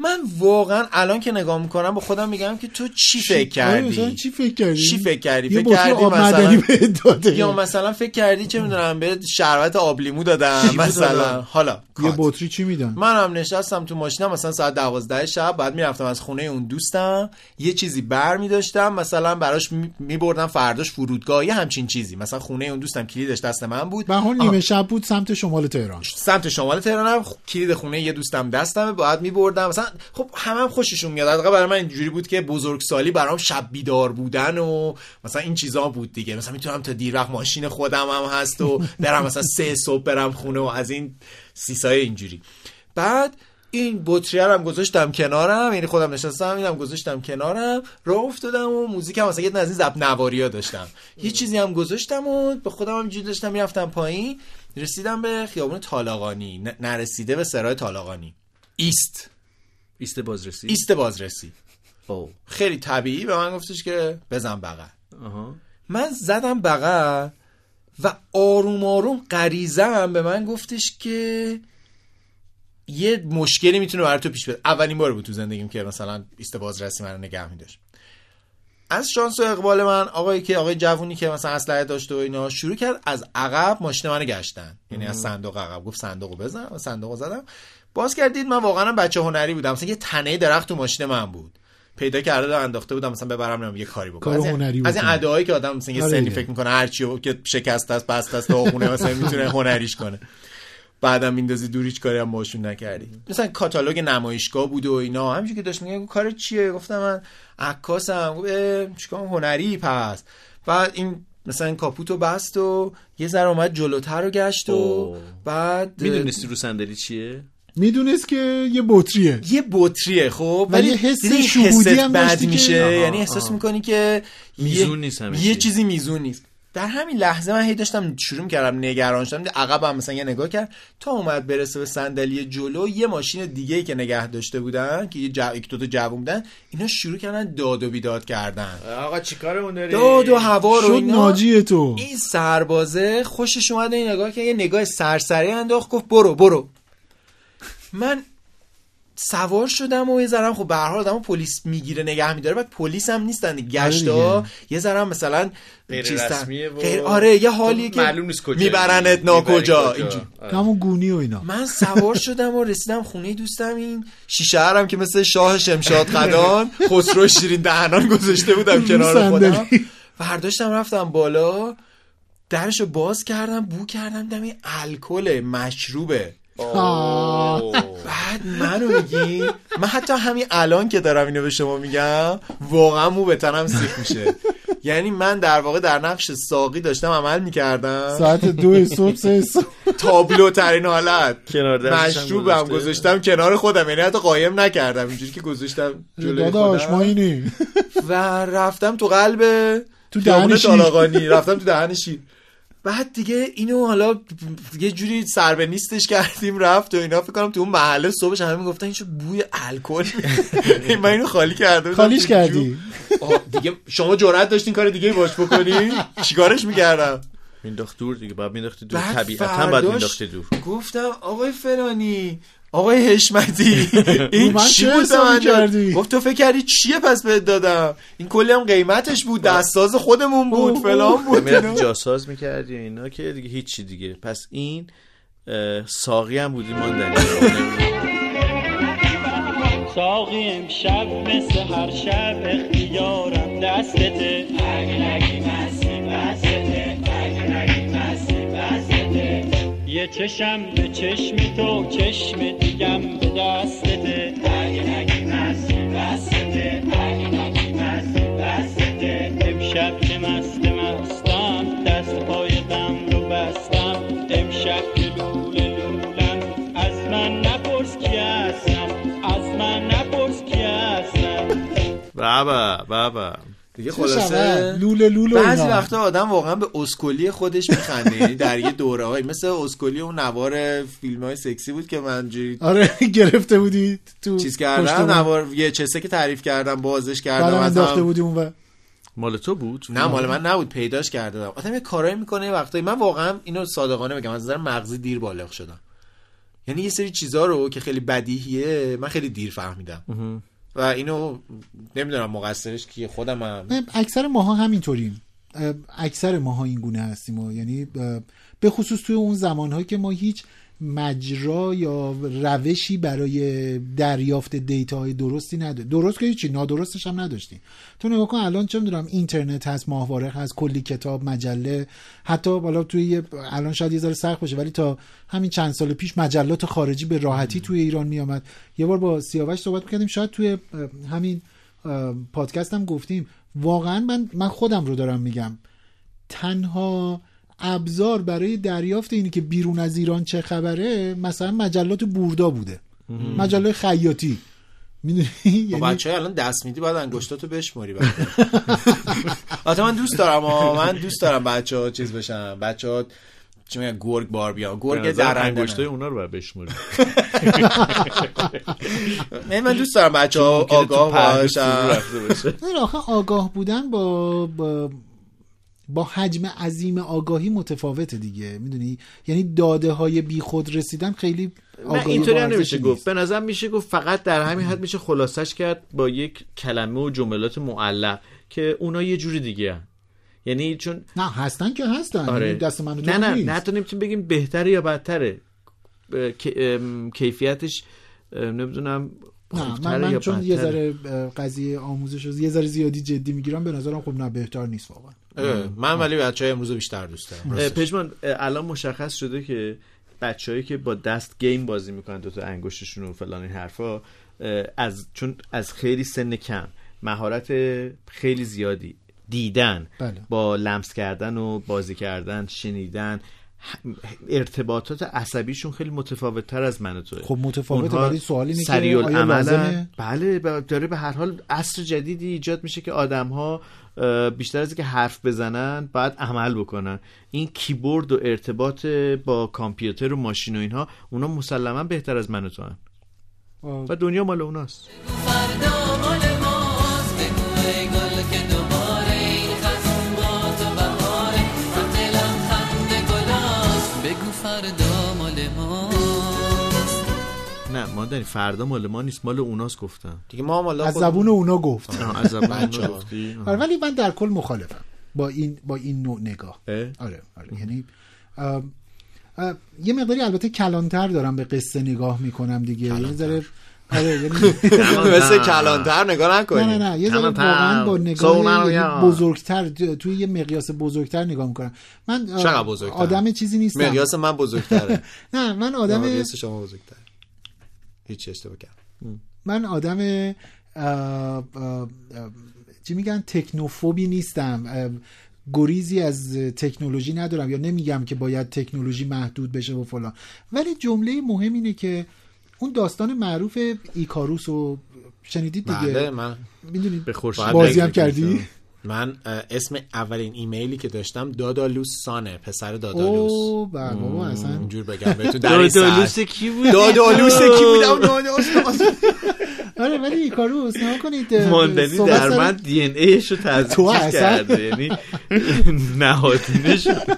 من واقعا الان که نگاه می‌کنم با خودم میگم که تو چی فکر آره، کردی؟ چی فکر کردی؟ چی فکر کردی؟ فکر کردی مثلا داده. یا مثلا فکر کردی چه می‌دونم به شربت آب لیمو دادم مثلا. حالا؟ یه. بطری چی میدن منم نشستم تو ماشینم مثلا ساعت دوازده شب بعد می‌رفتم از خونه اون دوستم یه چیزی بر میداشتم مثلا براش میبردم فرداش فرودگاه یه همچین چیزی. مثلا خونه اون دوستم کلیدش دست من بود. به آها. نیمه شب بود سمت شمال تهران. سمت شمال تهرانم خ- کلید خونه یه دوستم دستمه باید میبردم. مثلا خب همه هم خوششون میاد. حداقل برای من اینجوری بود که بزرگسالی برام شب بیدار بودن و مثلا این چیزا بود دیگه. مثلا می‌تونم تا دیر وقت ماشین خودم هم هست و برم مثلا سه صبح برم خونه و از این سیسای اینجوری. بعد این بطریه هم گذاشتم کنارم یعنی خودم نشستم اینم گذاشتم کنارم راه افتادم و موزیکم مثلا یه از این زب نواری ها داشتم. یه چیزی هم گذاشتم و به خودم هم داشتم می‌رفتم پایین رسیدم به خیابون طالقانی نرسیده به سرای طالقانی. ایست ایست بازرسی؟ ایست بازرسی. او خیلی طبیعی به من گفتش که بزن بغل. من زدم بغل و آروم آروم غریزم به من گفتش که یه مشکلی می‌تونه برای تو پیش بیاد اولین بار بود تو زندگیم که مثلا ایست بازرسی من رو نگه میداشت. از شانس و اقبال من آقایی که آقای جوونی که مثلا اسلحه داشته و اینا شروع کرد از عقب ماشین من گشتن. یعنی از صندوق عقب. گفت صندوقو بزن. و صندوقو زدم. باز کردید من واقعا بچه هنری بودم. مثلا یه تنه درخت تو ماشین من بود. پیدا کرده و انداخته بودم مثلا ببرم نمی‌دونم یه کاری بکنم. کار هنری از این. ادعایی که آدم مثلا یه آره سنی. فکر می‌کنه هرچی که شکست است بست است خونه مثلا می‌تونه هنریش کنه. بعدم میندازی دور هیچ کاری هم باشون نکردی. مثلا کاتالوگ نمایشگاه بود و اینا. همینجوری که داشت میگه کار چیه؟ گفتم من عکاسم. چیکار هنری؟ پس. بعد این مثلا این کاپوتو بست و یه ذره اومد جلوتر رو گشت و. بعد می‌دونستی رو صندلی چیه؟ می‌دونست که یه بطریه. یه بطریه خب ولی یه حس دیدی شهودی هم بد میشه. آها، یعنی احساس آها. می‌کنی که میزون یه- نیست همه یه چی. چیزی میزون نیست. در همین لحظه من هی داشتم شروع کردم نگران شدم عقبم مثلا یه نگاه کرد تا اومد برسه به صندلی جلو یه ماشین دیگه ای که نگه داشته بودن که یه جو... یک دو تا جوون بودن اینا شروع کردن داد و بیداد کردن. آقا چیکارمون داری داد و هوا رو شد اینا ناجی تو. این سربازه خوشش اومده این نگاه که یه نگاه سرسری انداخت گفت برو برو. من سوار شدم و یه ذره خب به هر حال آدمو پلیس می‌گیره نگه میداره بعد پلیس هم نیستن گشتا آره یه ذره مثلا و- غیر آره یه حالیه تو که معلوم نیست کجایی. میبرنت ناکجا کجا. اینجوری. آره. همون گونی و اینا من سوار شدم و رسیدم خونه دوستم این شیشه هم که مثل شاه شمشاد خدان خسرو شیرین دهنان گذاشته بودم کنار. خودم برداشتم رفتم بالا درشو باز کردم بو کردم دم الکل مشروبه. بعد منو میگی؟ من حتی همین الان که دارم اینو به شما میگم واقعا مو به تنم سیخ میشه. یعنی من در واقع در نقش ساقی داشتم عمل می‌کردم. ساعت دو صبح سه صبح. تابلو ترین حالت مشروبم. گذاشتم کنار خودم. یعنی حتی قایم نکردم. اینجوری که گذاشتم جلوی داداش ما خودم و رفتم تو قلب تو دهن شیر. رفتم تو دهن شیر بعد دیگه اینو حالا یه جوری سر به نیستش کردیم رفت و اینا. فکر کنم تو اون محله صبحش همه می‌گفتن این چه بوی الکل. من اینو خالی کرده بودم خالیش کردی؟ دیگه شما جرأت داشتین کار دیگه باش بکنی؟ چیکارش می‌کردم؟ مینداخت دور دیگه باید مینداختی دور. بعد طبیعتا باید مینداختی دور. گفتم آقای فلانی آقای حشمتی این چی چه بود من؟ گفت تو فکر کردی چیه پس بهت دادم؟ این کلی هم قیمتش بود دستاز خودمون بود فلان بود. می‌رفتی. جاساز می‌کردی اینا که دیگه هیچی دیگه. پس این ساقی هم بودی ماندنی ساقی امشب مثل هر شب اختیارم دستته. یه چشم به چشم تو چشم دیگم به دستته. اگه نگی مستی بستته. اگه نگی امشب که مست مستم دست پای غم رو بستم. امشب که لوله لولم از من نپرس کی هستم. از من نپرس کی هستم. بابا بابا. دیگه خلاصه؟ لوله لوله بعضی. وقتا آدم واقعا به اسکلی خودش میخنده. یعنی در یه دوره های مثل اسکلی اون نوار فیلم های سکسی بود که من جوری آره گرفته بودی تو چیز کردم. نوار یه چسه که تعریف کردم بازش کردم انداخته هم- بودی اون و مال تو بود؟ نه مال من نبود پیداش کرده بودم. آدم یه کارایی می‌کنه یه وقتایی. من واقعا اینو صادقانه بگم از نظر مغزی دیر بالغ شدم. یعنی یه سری چیزا رو که خیلی بدیهیه من خیلی دیر فهمیدم. و اینو نمی‌دونم مقصرش کیه خودم هم. اکثر ماها همینطوریم. اکثر ماها این گونه هستیم و یعنی به خصوص توی اون زمانهایی که ما هیچ مجرا یا روشی برای دریافت دیتاهای درستی نداره. درست که هیچی نادرستش هم نداشتیم. تو نگاه کن الان چه می‌دونم اینترنت هست ماهواره هست کلی کتاب مجله. حتی بالا توی الان شاید یه ذره سخت باشه ولی تا همین چند سال پیش مجلات خارجی به راحتی توی ایران میآمد. یه بار با سیاوش صحبت کردیم شاید توی همین پادکست هم گفتیم. واقعا من من خودم رو دارم میگم. تنها ابزار برای دریافت اینی که بیرون از ایران چه خبره مثلا مجلات بوردا بوده. مجله خیاطی. می‌دونی؟ با یعنی بچه الان دست میدی باید انگشتاتو بشماری البته من دوست دارم آه. من دوست دارم بچه ها چیز بشن. بچه ها چی میگن گرگ بار بیان. گرگ درنده انگشتای اونا رو باید بشموری نه، من دوست دارم بچه ها آگاه باشن. نه، آخه آگاه بودن با, با حجم عظیم آگاهی متفاوته دیگه می‌دونی یعنی داده های بی خود رسیدن خیلی نه آگاهی اینطوری نمیشه. گفت به نظر میشه گفت فقط در همین حد میشه خلاصش کرد با یک کلمه و جملات معلق که اونا یه جوری دیگه هن. یعنی چون نه هستن که هستن آره یعنی دست من نه نه نیست. نه حتی نمی‌تونیم بگیم بهتره یا بدتره کیفیتش نمی‌دونم نه من, من چون یه. ذره قضیه آموزش رو یه ذره زیادی جدی می‌گیرم به نظرم خب نه بهتر نیست واقعا من ولی بچه های امروز رو بیشتر دوست دارم اه، الان مشخص شده که بچههایی که با دست گیم بازی می‌کنن دوتا انگشتشون و فلان این حرفا از چون از خیلی سن کم مهارت خیلی زیادی دیدن بله. با لمس کردن و بازی کردن شنیدن ارتباطات عصبیشون خیلی متفاوت تر از من و توه خب متفاوته، اونها ولی سوال اینه که آیا. لازمه؟ بله ب- داره به هر حال عصر جدیدی ایجاد میشه که آدم ها بیشتر از اینکه حرف بزنن باید عمل بکنن این کیبورد و ارتباط با کامپیوتر و ماشین و اینها اونا مسلما بهتر از من و تو هن. و دنیا مال اوناست نه مادری فردا مال ما نیست. مال اوناست گفتم. دیگه ما هم حالا از زبون اونا گفت از زبان بچه‌ها. اونا گفتی؟ ولی من در کل مخالفم. با این با این نوع نگاه. اه؟ آره آره. یعنی یه مقداری البته کلانتر دارم به قصه نگاه می‌کنم دیگه. یه ذره آره یعنی مثل کلانتر نگاه نه نکنی. نه نه یه ذره. واقعا با نگاه. بزرگتر توی یه مقیاس بزرگتر نگاه می‌کنم. من بزرگتر؟ آدم چیزی نیستم. مقیاس من بزرگتره. نه من آدم مقیاس شما بزرگتره. هیچ اشتباه کردم من آدم اه، اه، اه، چی میگن؟ تکنوفوبی نیستم. گریزی از تکنولوژی ندارم یا نمیگم که باید تکنولوژی محدود بشه و فلان. ولی جمله مهم اینه که اون داستان معروف ایکاروس رو شنیدید بله دیگه من می‌دونید؟ به بازی هم کردی؟ من اسم اولین ایمیلی که داشتم دادالوس سانه پسر دادالوس. او بله بابا اصلا. اینجور بگم. در این دادالوس. کی بود؟ دادالوس کی بودم؟ دادالوس. آره ولی ایکاروس نها کنید ماندنی در من دی ان ایش رو تو تزریق اصلا. کرده یعنی نهادینه شده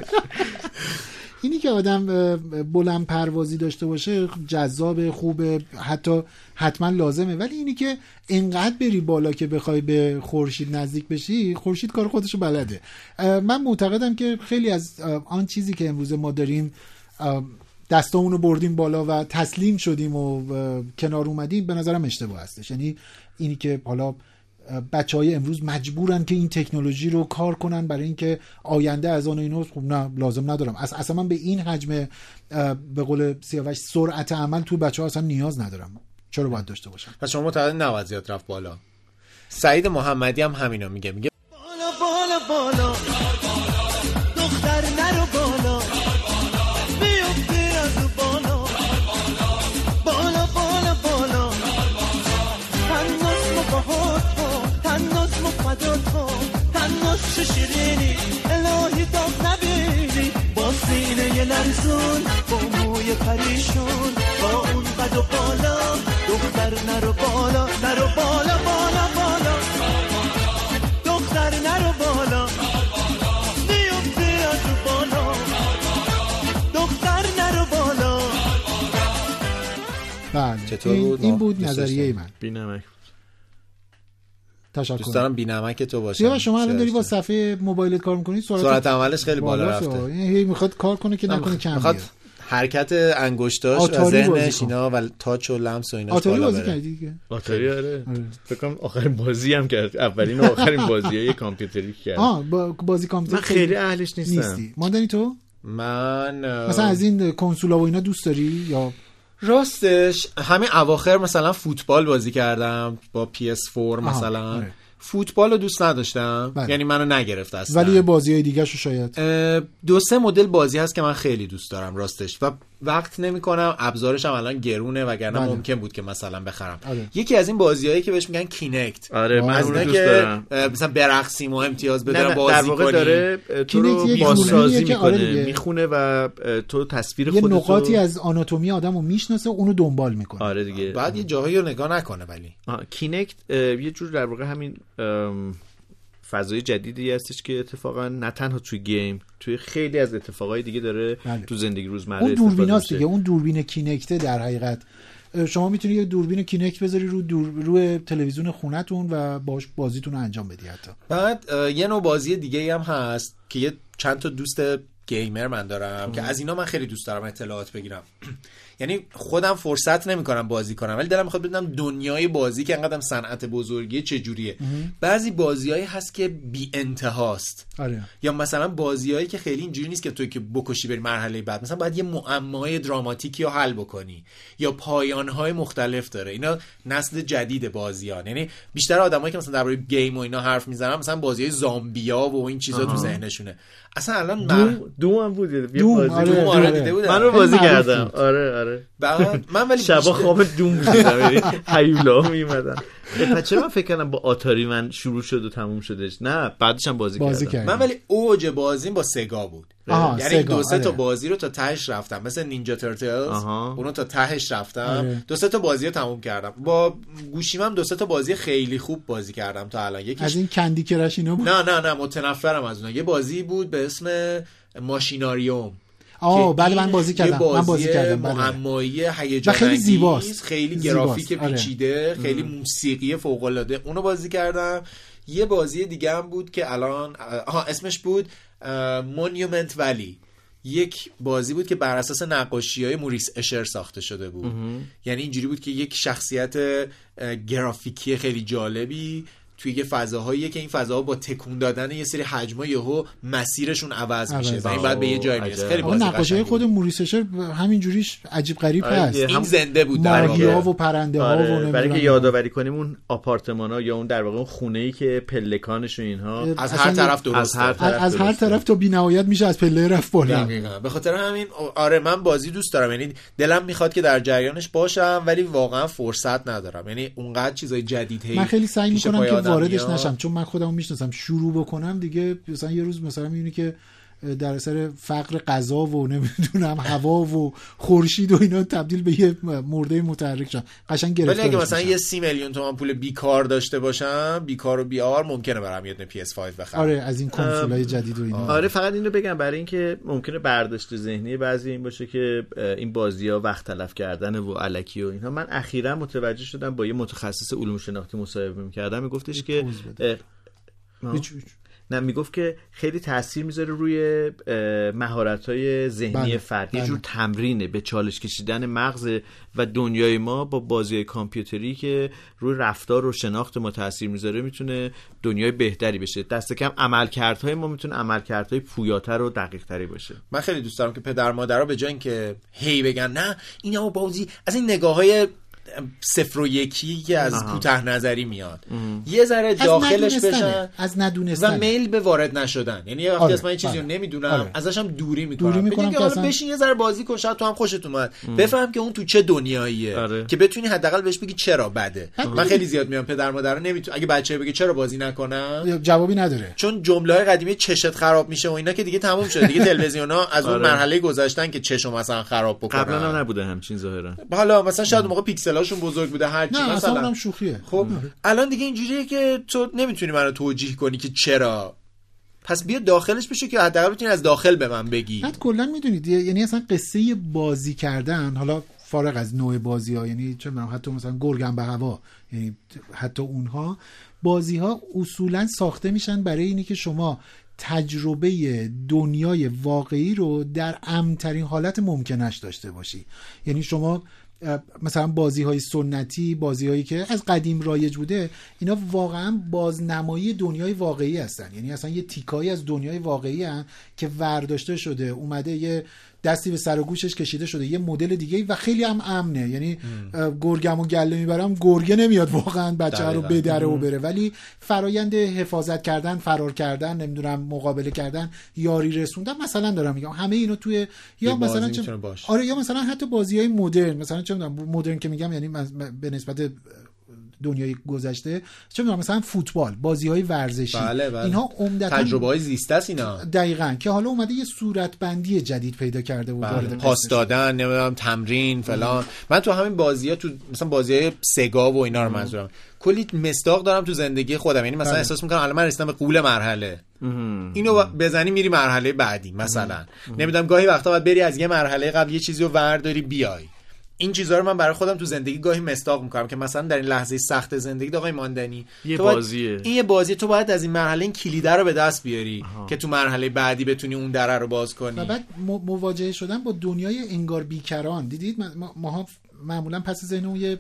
که آدم بلند پروازی داشته باشه جذاب خوبه حتی حتما لازمه. ولی اینی که انقدر بری بالا که بخوای به خورشید نزدیک بشی خورشید کار خودشو بلده. من معتقدم که خیلی از آن چیزی که امروز ما داریم اه، دستامونو بردیم بالا و تسلیم شدیم و کنار اومدیم به نظرم اشتباه هستش. یعنی اینی که حالا بچه های امروز مجبورن که این تکنولوژی رو کار کنن برای اینکه آینده از آن و اینو خب نه لازم ندارم. اص- اصلا من به این حجم به قول سیاوش سرعت عمل تو بچه ها اصلا نیاز ندارم. چرا باید داشته باشم؟ پس شما معتقد نباید زیاد رفت بالا. سعید محمدی هم همینو میگه. میگه بالا بالا بالا. بالا. دختر نرو بالا نرو بالا بالا بالا. دختر نرو بالا. بیفتی از بالا. دختر نرو بالا. بله. چطور این, بود؟ این بود نظریه. من. بینمک. تشکر. دوست دارم بینمک تو باشه سیاوش شما الان داری با صفحه موبایلت کار می‌کنی سرعت, سرعت عملش خیلی بالا. رفته یعنی هی می‌خواد کار کنه که نکنه کم می‌خواد بیاد. حرکت انگشتاش و ذهنش. اینا و تاچ و لمس و ایناش آتاری بازی کردی دیگه؟ آتاری آره. فکر کنم آخرین بازی هم کرد. اولین و آخرین بازی های کامپیوتری کرد. آه با بازی کامپیوتر من خیلی اهلش نیستم. نیستی ماندنی تو؟ من مثلا از این کنسولا و اینا دوست داری یا؟ راستش همین اواخر مثلا فوتبال بازی کردم با PS4 مثلا. آره. فوتبال رو دوست نداشتم. بله. یعنی منو نگرفت اصلا. ولی یه بازی های دیگه شو شاید دو سه مدل بازی هست که من خیلی دوست دارم راستش. و وقت نمی کنم ابزارش هم الان گرونه وگرنه بله. ممکن بود که مثلا بخرم. آره. یکی از این بازیهایی که بهش میگن کینکت. آره من از اون رو اینه دوست که دارم. مثلا برقصیم و امتیاز بدارم نه بازی در واقع کنی داره تو رو یک بازسازی آره می‌کنه دیگه. می‌خونه و تو تصویر یه خودتو نقاطی از آناتومی آدم رو می‌شناسه اونو دنبال می‌کنه. آره دیگه. بعد یه جاهایی رو نگاه نکنه ولی. کینکت یه جور در واقع همین فضای جدیدی هستش که اتفاقا نه تنها توی گیم توی خیلی از اتفاقای دیگه داره بله. تو زندگی روزمره اون میشه. دیگه اون دوربین کینکته در حقیقت شما می‌تونی یه دوربین کینکت بذاری رو دور روی تلویزیون خونتون و باش بازیتون رو انجام بدی حتی بعد یه نوع بازی دیگه هم هست که یه چند تا دوست گیمر من دارم که از اینا من خیلی دوست دارم اطلاعات بگیرم یعنی خودم فرصت نمی‌کنم بازی کنم ولی دلم می‌خواد بدونم دنیای بازی که انقدرم صنعت بزرگی چجوریه. بعضی بازیهایی هست که بی انتهاست آره. یا مثلا بازیهایی که خیلی اینجوری نیست که توی که بکشی بری مرحله بعد مثلا باید یه معمای دراماتیکی رو حل بکنی یا پایانهای مختلف داره. اینا نسل جدید بازیان یعنی بیشتر آدمایی که مثلا درباره گیم و اینا حرف می‌زنن مثلا بازی زامبیا و این چیزا تو ذهنشونه. اصلا الان. دوم دوم هم بود یه دوم، بازی آره، بود. دوم آره آره. دیده بودم من رو بازی کردم. آره آره بعد من ولی شبا خواب دوم بودم یعنی هیولا میمدن چرا من فکر کردم با آتاری من شروع شد و تموم شدش نه بعدش هم بازی, بازی کردم من ولی اوج بازیم با سگا بود یعنی دو سه تا آره. بازی رو تا تهش رفتم. مثل نینجا ترتلز. اونو تا تهش رفتم. آره. دو سه تا بازی رو تموم کردم. با گوشیم هم دو سه تا بازی خیلی خوب بازی کردم تا الان. یکیش از این کندی کرش اینا بود؟ نه نه نه متنفرم از اونها یه بازی بود به اسم ماشیناریوم آه بله من بازی کردم. من بازی کردم بله. معمایی هیجان خیلی زیباست. خیلی. گرافیک آره. پیچیده خیلی موسیقی فوق العاده اونو بازی کردم. یه بازی دیگه هم بود که الان آها اسمش بود Monument Valley یک بازی بود که بر اساس نقاشی های موریس اشر ساخته شده بود. یعنی اینجوری بود که یک شخصیت گرافیکی خیلی جالبی توی یه فضاهاییه که این فضاها با تکون دادن یه سری حجما یهو مسیرشون عوض میشه و این. بعد به یه جای می‌رسه. خیلی بازی نقاشی خود. موریس اشر همین جوریش عجیب غریب آره هست. این هم- زنده بود در واقع. ها و پرنده ها و آره برای اینکه نمی‌دونم یادآوری کنیم اون آپارتمان ها یا اون در واقع اون خونه ای که پلکانش و اینها از هر طرف از درسته هر از, طرف از هر. طرف تا بینهایت میشه از پله رفت بالا دقیقاً. به خاطر همین آره من بازی دوست دارم یعنی دلم می‌خواد که در جریانش باشم ولی واقعا فرصت ندارم یعنی اونقدر چیزای جدید هی من خیلی سعی می‌کنم که واردش. نشم چون من خودمو می‌شناسم شروع بکنم دیگه مثلا یه روز مثلا می‌بینی که در اثر فقر غذا و نمی‌دونم هوا و خورشید و اینا تبدیل به یه مرده متحرک شدن. قشنگ ولی گرفتارش اگه مثلا میشن. یه سی میلیون تومن پول بیکار داشته باشم بیکار و بیار ممکنه برام یه دونه PS5 بخرم. آره از این کنسولای جدید و اینا. آره. فقط اینو بگم برای اینکه ممکنه برداشت ذهنی بعضی این باشه که این بازی ها وقت تلف کردن و علکی و اینها. من اخیرا متوجه شدم با یه متخصص علوم شناختی مصاحبه می‌کردم. میگفتش که نه می‌گفت که خیلی تاثیر می‌ذاره روی مهارت های ذهنی بله، فرد. یه بله. جور تمرینه به چالش کشیدن مغز و دنیای ما با بازی کامپیوتری که روی رفتار و شناخت ما تاثیر می‌ذاره می‌تونه دنیای بهتری بشه. دست کم عملکردهای ما می‌تونه عملکردهای پویاتر و دقیق تری باشه. من خیلی دوست دارم که پدر مادرها به جای اینکه هی بگن نه اینا بازی از این نگاه های صفر و یکی که از کوته نظری میاد. یه ذره داخلش. بشن از و ندونستن میل به وارد نشدن. یعنی یه وقتی آره، از من یه چیزی رو آره. نمی‌دونم آره. ازش هم دوری می‌کنم. دوری می‌کنم که حالا اصلا- بشین یه ذره بازی کن شاید تو هم خوشت اومد. بفهم که اون تو چه دنیاییه آره. که بتونی حداقل بهش بگی چرا بده. من خیلی زیاد میام پدر مادر نمیتون اگه بچه بگه چرا بازی نکنم؟ جوابی نداره. چون جمله های قدیمی چشت خراب میشه و اینا که دیگه تموم شده. دیگه تلویزیون ها از اون آره. مرحله گذاشتن که چشم مثلا خراب بکنن. قبلا هم نبوده همچین ظاهرا. حالا مثلا شاید موقع پیکسلاشون بزرگ بوده هر چی نه مثلا. اونم شوخیه. خب الان دیگه اینجوریه که تو نمی‌تونی منو توجیه کنی که چرا. پس بیا داخلش بشه که حداقل بتونی از داخل به من بگی. بعد کلا می‌دونید یعنی اصلا قصه بازی کردن حالا فارغ از نوع بازی ها یعنی چه می‌دونم حتی مثلا گرگم به هوا یعنی حتی اونها بازی ها اصولا ساخته میشن برای اینی که شما تجربه دنیای واقعی رو در امترین حالت ممکنش داشته باشی. یعنی شما مثلا بازی های سنتی بازی هایی که از قدیم رایج بوده اینا واقعا بازنمایی دنیای واقعی هستن. یعنی اصلا یه تیکایی از دنیای واقعی هن که ورداشته شده. اومده یه دستی به سر و گوشش کشیده شده. یه مدل دیگه و خیلی هم امنه. یعنی اه، گرگم و گله می‌برم گرگه نمیاد واقعا بچه رو. بدره و بره. ولی فرایند حفاظت کردن فرار کردن نمی‌دونم مقابله کردن یاری رسوندن مثلا دارم میگم. همه اینو توی یا مثلا چه. آره یا مثلا حتی بازی های مدرن. مثلا چه مدرن که میگم یعنی به نسبت دنیای گذشته. چه می‌دونم مثلا فوتبال بازی های ورزشی. بله بله. اینها عمدتا تجربه های زیسته است اینا. دقیقا که حالا اومده یه صورتبندی جدید پیدا کرده و بله. پاس. دادن نمی‌دونم تمرین فلان. من تو همین بازی ها تو مثلا بازی سگا و اینا رو منظورم. کلی مستاق دارم تو زندگی خودم. یعنی مثلا بله. احساس می‌کنم الان من رسیدم به قول مرحله. اینو بزنی میری مرحله بعدی مثلا. نمی‌دونم گاهی وقتا باید بری از یه مرحله قبل یه چیزی رو ورداری بیای. این چیزها رو من برای خودم تو زندگی گاهی مستاق می‌کنم که مثلا در این لحظه سخت زندگی آقای ماندنی یه تو باید- بازیه. این یه بازی تو باید از این مرحله این کلیده رو به دست بیاری که تو مرحله بعدی بتونی اون دره رو باز کنی. و بعد مواجهه شدن با دنیای انگار بیکران. دیدید؟ ما- ماها معمولا پس ذهنمون یه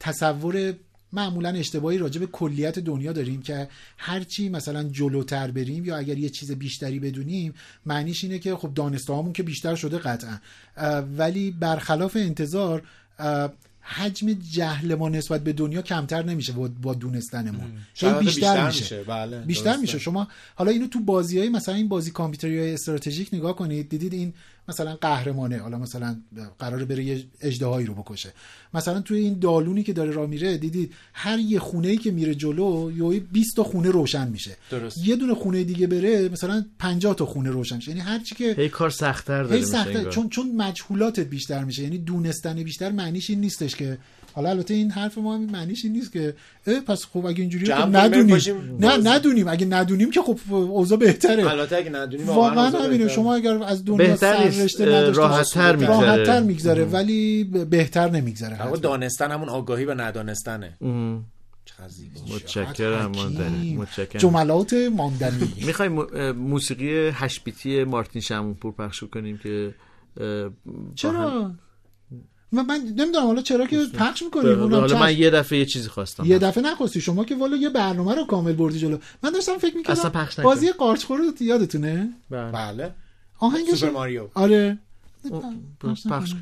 تصور معمولا اشتباهی راجع به کلیت دنیا داریم که هرچی مثلا جلوتر بریم یا اگر یه چیز بیشتری بدونیم معنیش اینه که خب دانسته هامون که بیشتر شده قطعا. ولی برخلاف انتظار حجم جهل ما نسبت به دنیا کمتر نمیشه با, دونستنمون. شاید بیشتر, بیشتر میشه, میشه، بله، بیشتر درسته. میشه. شما حالا اینو تو بازی های مثلا این بازی کامپیوتری های استراتژیک نگاه کنید. دیدید این مثلا قهرمانه حالا مثلا قراره بره یه اژدهایی رو بکشه. مثلا توی این دالونی که داره راه میره دیدید هر یه خونه ای که میره جلو یه 20 تا خونه روشن میشه. درست. یه دونه خونه دیگه بره مثلا 50 تا خونه روشن میشه. یعنی هر چی که هی کار سختتر داره هی انگار. چون چون مجهولاتت بیشتر میشه. یعنی دونستن بیشتر معنیش این نیستش که حالا البته این حرف ما هم معنیش این نیست که اه پس خب اگه اینجوری خب ندونیم نه. ندونیم اگه ندونیم که خب اوضاع بهتره البته اگه ندونی واقعا همینه. شما اگر از دنیا. سررشته اه، نداشته راحت‌تر می‌گذره. راحت‌تر میگذره ولی بهتر نمیگذره واقع دانستن همون آگاهی و ندانستنه ام. چقدر زیبا. متشکرم ماندنی متشکرم جملات ماندنی می‌خوایم موسیقی هشت بیتی مارتین شمونپور پخش کنیم که چرا من, من نمی‌دونم حالا چرا که پخش می‌کنیم اونم حالا من چشم. یه دفعه یه چیزی خواستم. یه دفعه نخواستی. شما که والا یه برنامه رو کامل بردی جلو. من داشتم فکر می‌کردم اصلا پخش نکن. بازی قارچخور رو یادتونه؟ بله. بله. آهنگش سوپر ماریو. آره. پخش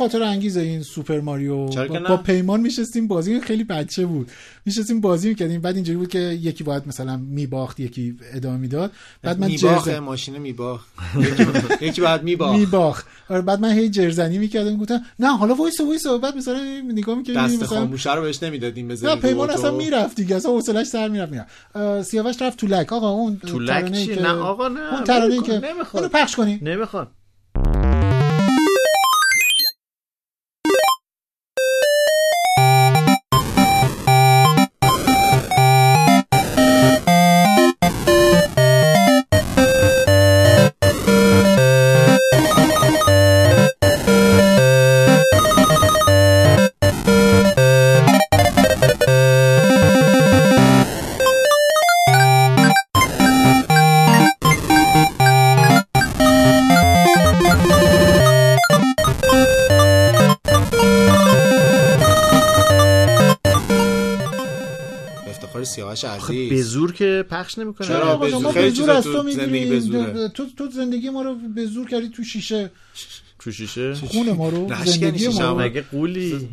خاطره انگیزه این Super Mario. با, نه؟ با پیمان میشستیم بازی خیلی بچه بود. میشستیم بازی می‌کردیم بعد اینجوری بود که یکی باید مثلا میباخت یکی ادامه می‌داد. بعد من جرز ماشین میباخ یکی- یکی بعد میباخ میباخت. آره بعد من هی جرزنی می‌کردم. گفتم نه حالا وایس وایس بعد مثلا نگاه می‌کردیم دست مثلا خاموشه رو بهش نمی‌دادیم نه بذاریم پیمان اصلا می‌رفت دیگه. اصلا حوصلش سر می‌رفت. می‌رفت. سیاوش رفت تو لک. آقا اون تو لک نه آقا نه. اون ترانه‌ای. که نمی‌خواد. پخش کنی. نمی‌خواد. به زور که پخش نمی‌کنه. چرا؟ آقا به شما زور. به از تو تو زندگی به زوره. می‌گیری تو تو زندگی ما رو به زور کردی تو شیشه. تو شیشه؟ خون ما رو زندگی ما رو. مگه قولی؟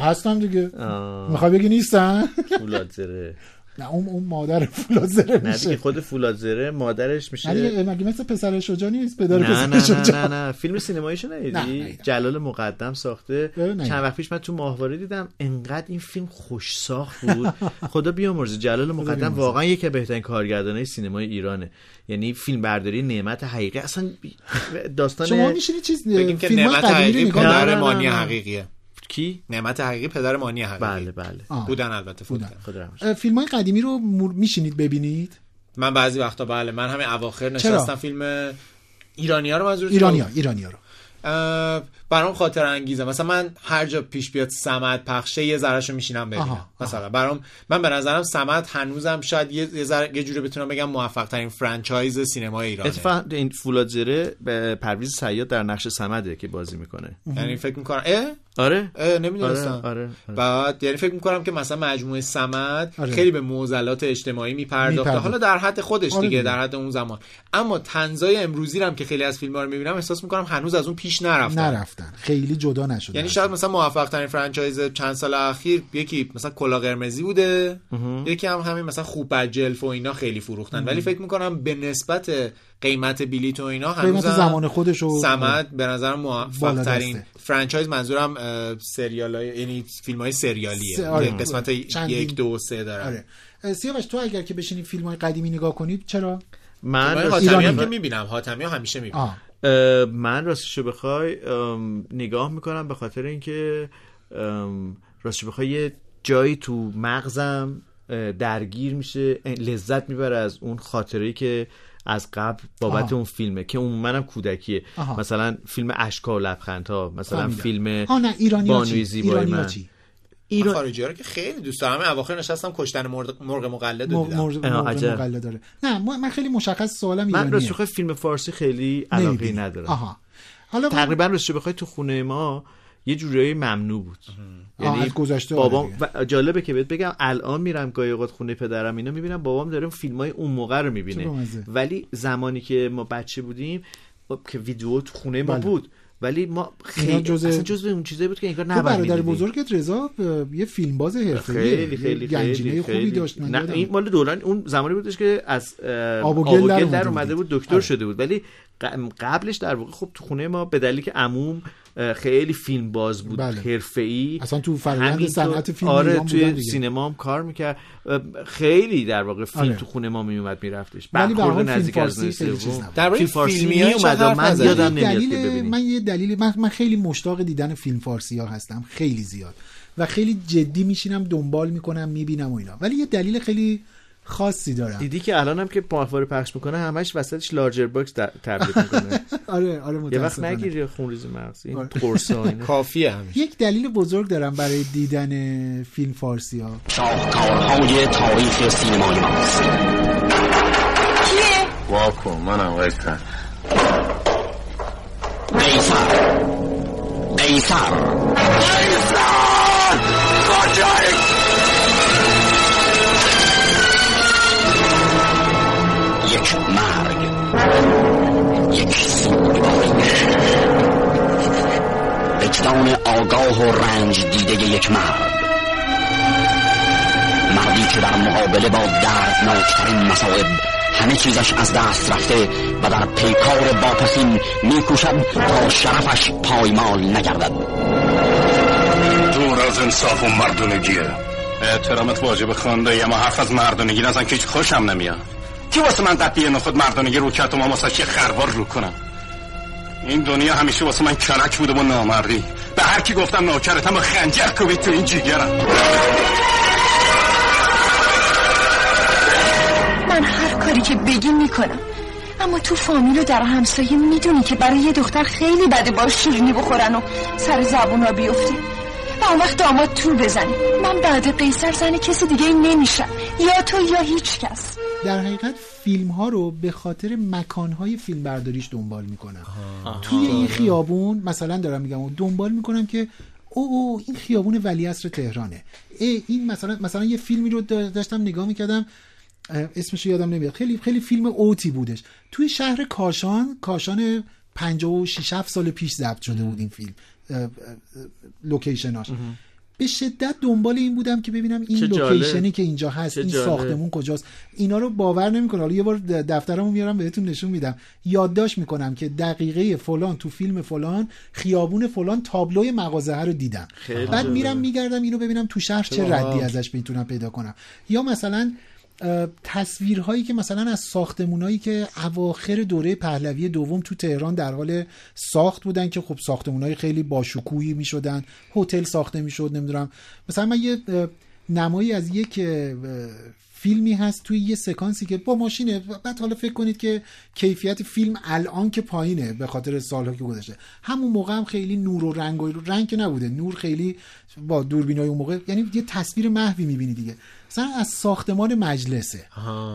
هستم دیگه. می‌خوای بگی نیستن؟ فولاد زره. نه اون اون مادر فولاد زره نه دیگه میشه. خود فولاد زره مادرش میشه. نه دیگه مگه مثل پسر شجاع نیست؟ پدر نه پسر نه نه نه نه. فیلم سینماییشو نه، ندیدی. جلال مقدم ساخته. چند وقت پیش من تو ماهواره دیدم انقدر این فیلم خوش ساخت بود. خدا بیامرزه جلال مقدم. واقعا یکی از بهترین کارگردانای سینمای ایرانه. یعنی فیلم برداری نعمت حقیقی. اصلا داستان شما میشینی چیز فیلم نعمت قدیمی رو حقیقی. حقیقیه. کی؟ نعمت حقیقی پدر مانی حقیقی. بله بله. آه. بودن البته فوت بودن. رحمتش فیلم های قدیمی رو مور- میشینید ببینید؟ من بعضی وقتا بله من همین اواخر چرا؟ نشستم فیلم ایرانیا رو منظور ایرانیا ایرانیا رو. اه، برام خاطر انگیزه. مثلا من هر جا پیش بیاد سمد پخشه یه ذرهشو میشینم ببینم. آها، مثلا برام من به نظرم سمد هنوزم شاید یه یه, ذره- یه جوری بتونم بگم موفق ترین فرانچایز سینما ایرانه. اتفاقا این فولاد زره به پرویز سیاد در نقش سمده که بازی می‌کنه. یعنی فکر می‌کنم اه؟ آره. اه نمی‌دونستم. آره، آره، آره. بعد یعنی فکر می‌کنم که مثلا مجموعه سمد آره. خیلی به معضلات اجتماعی میپرداخته. میپرداخت. حالا در حد خودش آره دیگه. در حد اون زمان. اما تنزای امروزی رو هم که خیلی از فیلم ها رو می‌بینم احساس می‌کنم هنوز از اون پیش نرفتن نرفتن خیلی جدا نشدن یعنی شاید مثلا موفق ترین franchise چند سال اخیر یکی مثلا کلاه قرمزی بوده یکی هم همین مثلا خوب جلف و اینا خیلی فروختن. ولی فکر می‌کنم به نسبت قیمت بلیت و اینا قیمت هنوز زمان خودش رو سمد به نظر موفق ترین. franchise منظورم سریال های یعنی فیلم های سریالیه. س- آره. قسمت چندین- یک دو سه دارن. آره. سیاوش تو اگر که بشینی فیلم های قدیمی نگاه کنید چرا؟ من حاتمی هم. که می‌بینم. حاتمی ها همیشه می‌بینم. من راستشو بخوای نگاه می‌کنم به خاطر اینکه ام، راستشو بخوای یه جایی تو مغزم درگیر میشه لذت می‌بره از اون خاطره که از قبل بابت آها. اون فیلمه که اون منم کودکیه آها. مثلا فیلم اشکا و لبخندها مثلا فهمیدم. فیلم ها نه ایرانی ها بانوی زیبای ها من چی من خارجی ها رو که خیلی دوست دارم اواخر نشستم کشتن مرغ, مرغ مقلد رو دیدم مرغ. مقله داره نه من خیلی مشخص سوالم من ایرانیه راستشو بخوای فیلم فارسی خیلی علاقه. ندارم آها حالا من- تقریبا راستشو بخوای تو خونه ما یه جورایی ممنوع بود یعنی گذشته آره بابام دیگه. و جالبه که بهت بگم الان میرم گاهی اوقات خونه پدرم اینا می‌بینم بابام داره فیلم های اون موقع رو می‌بینه. ولی زمانی که ما بچه بودیم خب که ویدیو تو خونه ما بله. بود ولی ما خیلی جزء- اصلا جزء اون چیزایی بود که انگار نباید برادر. بزرگت رضا یه فیلمباز حرفه‌ایه خیلی خیلی خیلی خوبی خیلی. داشت من نه. این مال دوران اون زمانی بودش که از اه، آب و آب گل و در اومده. بود دکتر آره. شده بود ولی قبلش در واقع خب تو خونه ما به دلیلی که عموم خیلی فیلم باز بود بله. حرفه‌ای اصلا تو فرآیند همینطور- صنعت فیلم آره توی دیگه. سینما هم کار می‌کرد خیلی در واقع فیلم آره. تو خونه ما میومد میرفتش ولی به نزدیک از. درباره فیلم فارسی میومد من؟ یادم یه نمیاد که دلیل ببینیم من یه دلیل من, من خیلی مشتاق دیدن فیلم فارسی ها هستم خیلی زیاد و خیلی جدی میشینم دنبال می‌کنم می‌بینم و اینا ولی یه دلیل خیلی خاصی دارم. دیدی که الان هم که ماهواره پخش می‌کنه همش وسطش Larger Box تبلیغ می‌کنه. آره آره یه وقت نگیری خونریزی مغز. این آره. قرصا کافیه همیشه. یک دلیل بزرگ دارم برای دیدن فیلم فارسی ها ساختارهای تاریخ سینمای ماست. کیه؟ واکن منم قیصر. قیصر. قیصر. قیصر! کجایی؟ یک مرگ. یک سوگواری اجدا و رنج دیده یک مرد مردی که در مقابله با دردناکترین مصائب همه چیزش از دست رفته و در پیکار واپسین میکوشد تا شرفش پایمال نگردد. دور از انصاف و مردونگیه احترامت واجب خونده اما حرف از مردونگی نزن که هیچ خوشم نمیاد. کی واسه من قطعی نخود مردونگی رو کرد و ما چه خروار رو کنم؟ این دنیا همیشه واسه من کنک بوده و نامردی. به هر کی گفتم نوکرتم و خنجر کوبید تو این جیگرم. من هر کاری که بگی می‌کنم. اما تو فامیل و در همسایه می‌دونی که برای یه دختر خیلی بده با شیرینی بخورن و سر زبونا بیفته و اون وقت داماد تو بزنه من بعد قیصر زن کسی دیگه نمیشم. یا تو یا هیچ کس. در حقیقت فیلم ها رو به خاطر مکان های فیلم برداریش دنبال می‌کنم توی این خیابون مثلا دارم میگم و دنبال می‌کنم که او او این خیابون ولیعصر تهرانه. ای این مثلا مثلا یه فیلمی رو دا- داشتم نگاه می‌کردم اسمش رو یادم نمیاد. خیلی خیلی فیلم اوتی بودش. توی شهر کاشان کاشان 56 7 سال پیش ضبط شده بود این فیلم. لوکیشناش. به شدت دنبال این بودم که ببینم این. لوکیشنی که اینجا هست این. ساختمون کجاست اینا رو باور نمی‌کنه حالا یه بار دفترمو میارم بهتون نشون میدم یادداشت می‌کنم که دقیقه فلان تو فیلم فلان خیابون فلان تابلوی مغازه رو دیدم بعد جالب. میرم میگردم اینو ببینم تو شهر چه؟ ردی ازش می‌تونم پیدا کنم یا مثلا تصویرهایی که مثلا از ساختمونایی که اواخر دوره پهلوی دوم تو تهران در حال ساخت بودن که خب ساختمونای خیلی باشکوهی می‌شدن هتل ساخته می‌شد نمی‌دونم. مثلا من یه نمایی از یک فیلمی هست توی یه سکانسی که با ماشینه. بعد حالا فکر کنید که کیفیت فیلم الان که پایینه به خاطر سالها که گذشته. همون موقع هم خیلی نور و رنگ و رنگ نبوده. نور خیلی با دوربینای اون موقع یعنی یه تصویر محوی می‌بینی دیگه. مثلا از ساختمان مجلسه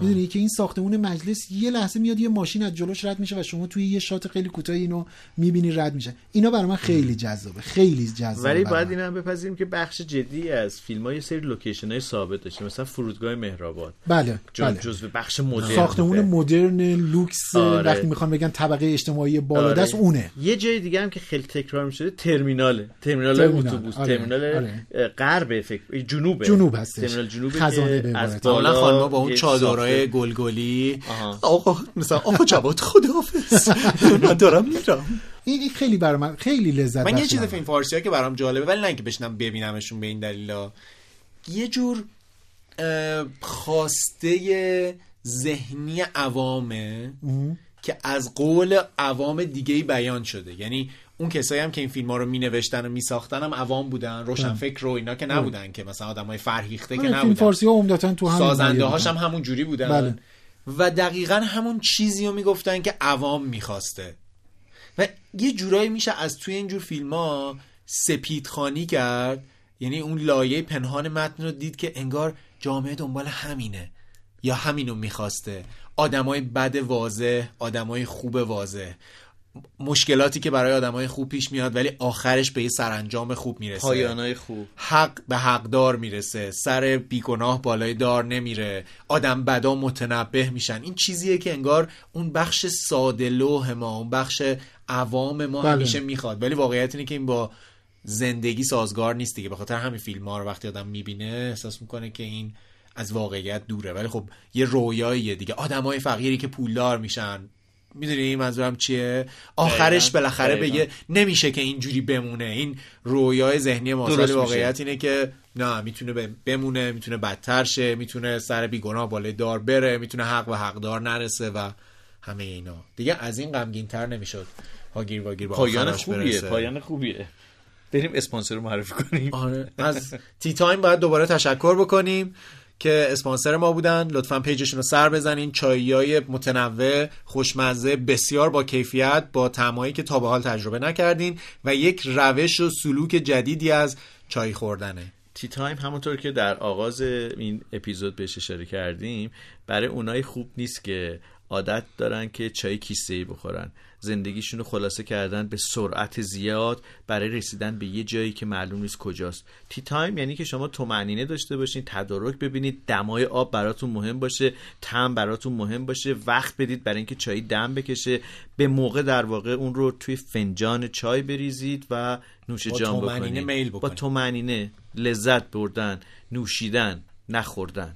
می‌دونی که این ساختمان مجلس یه لحظه میاد یه ماشین از جلوش رد میشه و شما توی یه shot خیلی کوتاه اینو می‌بینی رد میشه اینا برای من خیلی جذابه خیلی جذابه ولی باید من. این هم بپذیریم که بخش جدی از فیلم ها یه سری location های ثابت داشته مثلا فرودگاه مهرآباد بله بله جزو بخش مدرن ساختمون. مدرن لوکس آره. وقتی می‌خوان بگن طبقه اجتماعی بالا آره. دست اونه یه جای دیگه هم که خیلی تکرار می‌شده ترمیناله ترمینال ترمینال. اتوبوس آره. ترمینال آره. غرب فکر جنوبه جنوب هستش. ترمینال جنوبه خزانه که به از بالا خانما با اون چادرای. گلگلی. آها. آقا مثلا آقا جواد خداحافظ من دارم میرم. این خیلی برای من خیلی لذت من یه چیز برام. فیلم فارسی ها که برام جالبه ولی نه اینکه بشنم ببینمشون به این دلیلا یه جور خواسته ذهنی عوامه که از قول عوام دیگه ای بیان شده. یعنی اون کسایی هم که این فیلم ها رو می نوشتن و می ساختن هم عوام بودن روشنفکر رو اینا که نبودن که مثلا آدم های فرهیخته که آره، فیلم نبودن. فارسی ها عمدتا تو هم سازنده هاش هم همون جوری بودن. بله. و دقیقا همون چیزی رو می‌گفتن که عوام می‌خواسته. و یه جورایی میشه از توی اینجور فیلم ها سپید خانی کرد. یعنی اون لایه پنهان متن رو دید که انگار جامعه دنبال همینه. یا همینو می‌خواسته. آدمای بد واضح آدمای خوب واضح. مشکلاتی که برای آدمای خوب پیش میاد ولی آخرش به یه سرانجام خوب می‌رسه. پایانای خوب. حق به حقدار می‌رسه. سر بیگناه بالای دار نمیره. آدم بدا متنبه میشن. این چیزیه که انگار اون بخش ساده لوح ما اون بخش عوام ما بله. همیشه می‌خواد. ولی واقعیت اینه که این با زندگی سازگار نیست دیگه. به خاطر همین فیلم ها رو وقتی آدم می‌بینه احساس می‌کنه که این از واقعیت دوره. ولی خب یه رویاییه دیگه. آدمای فقیری که پولدار میشن. می‌دونی منظورم چیه آخرش. بالاخره. بگه نمیشه که اینجوری بمونه این رویای ذهنی میشه. واقعیت اینه که نه می‌تونه بمونه می‌تونه بدتر شه می‌تونه سر بیگناه بالای دار بره می‌تونه حق و حقدار نرسه و همه اینا دیگه از این غمگین تر نمی‌شد هاگیر واگیر با پایان خوبیه برسه. پایان خوبیه بریم اسپانسر رو معرفی کنیم آره از Tea Time باید دوباره تشکر بکنیم که اسپانسر ما بودن. لطفا پیجشون رو سر بزنین. چایی متنوع خوشمزه بسیار با کیفیت با طعمایی که تا به حال تجربه نکردین و یک روش و سلوک جدیدی از چای خوردنه. تی تایم همونطور که در آغاز این اپیزود بهش اشاره کردیم برای اونای خوب نیست که عادت دارن که چای کیسه ای بخورن. زندگیشون رو خلاصه کردن به سرعت زیاد برای رسیدن به یه جایی که معلوم نیست کجاست. Tea Time یعنی که شما طمأنینه داشته باشین تدارک ببینید دمای آب براتون مهم باشه تم براتون مهم باشه وقت بدید برای اینکه چای دم بکشه. به موقع در واقع اون رو توی فنجان چای بریزید و نوش جان بکنید. میل با. تومنینه لذت بردن نوشیدن نخوردن.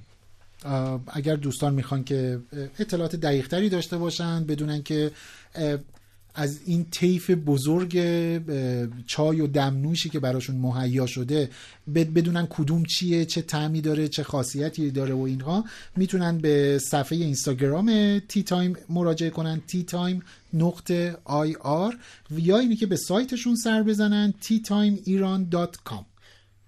اگر دوستان می‌خوان که اطلاعات دقیق تری داشته باشن بدونن که از این طیف بزرگ چای و دمنوشی که براشون مهیا شده بد- بدونن کدوم چیه چه طعمی داره چه خاصیتی داره و اینها می‌تونن به صفحه اینستاگرام Tea Time مراجعه کنن Tea Time نقطه IR یا اینی که به سایتشون سر بزنن Tea Time ایران dot com.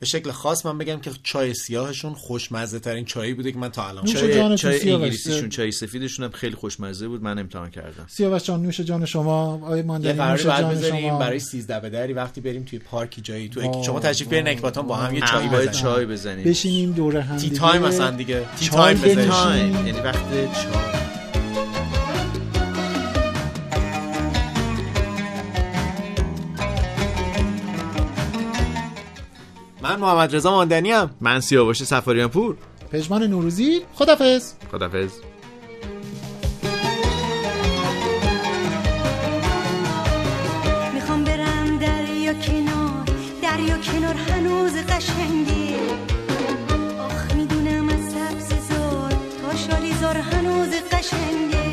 به شکل خاص من بگم که چای سیاهشون خوشمزه ترین چایی بوده که من تا الان چای چای. انگلیسیشون چای سفیدشون هم خیلی خوشمزه بود من امتحان کردم. سیاوش جان نوش جان شما آقای یه ماندنی نوش جان شما. برای 13 به دری وقتی بریم توی پارکی جایی تو شما تشریف بیارین اکباتان با هم یه باید بزنیم. چای بزنیم. بشینیم دور هم tea time مثلا دیگه. tea چای time بزنیم. یعنی وقت چای. من محمد رضا ماندنی ام. من سیاوش سفاریان پور پژمان نوروزی خدافظ خدافظ می‌خوام برم دریا کنار دریا کنار هنوز قشنگه آخ می‌دونم از سبز زار تا شالیزار هنوز قشنگه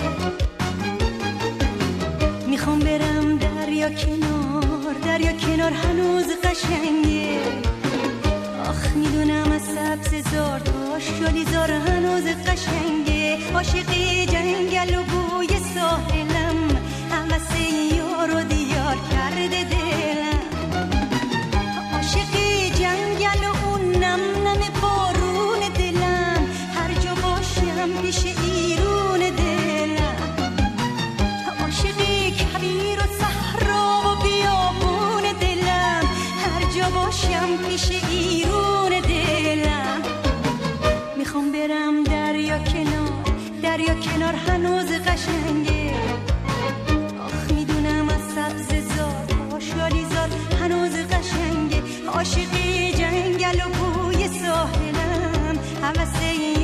می‌خوام برم دریا کنار دریا کنار هنوز قشنگه آخ می‌دونم از سبز زار تا شالیزار هنوز قشنگه. عاشقی جنگل و بوی ساحلم. همسه یار و دیار کرده دلم کار هنوز قشنگه. آخ می‌دونم از سبز زار شالی زار هنوز قشنگه. عاشقی جنگل و بوی ساحلم حوث این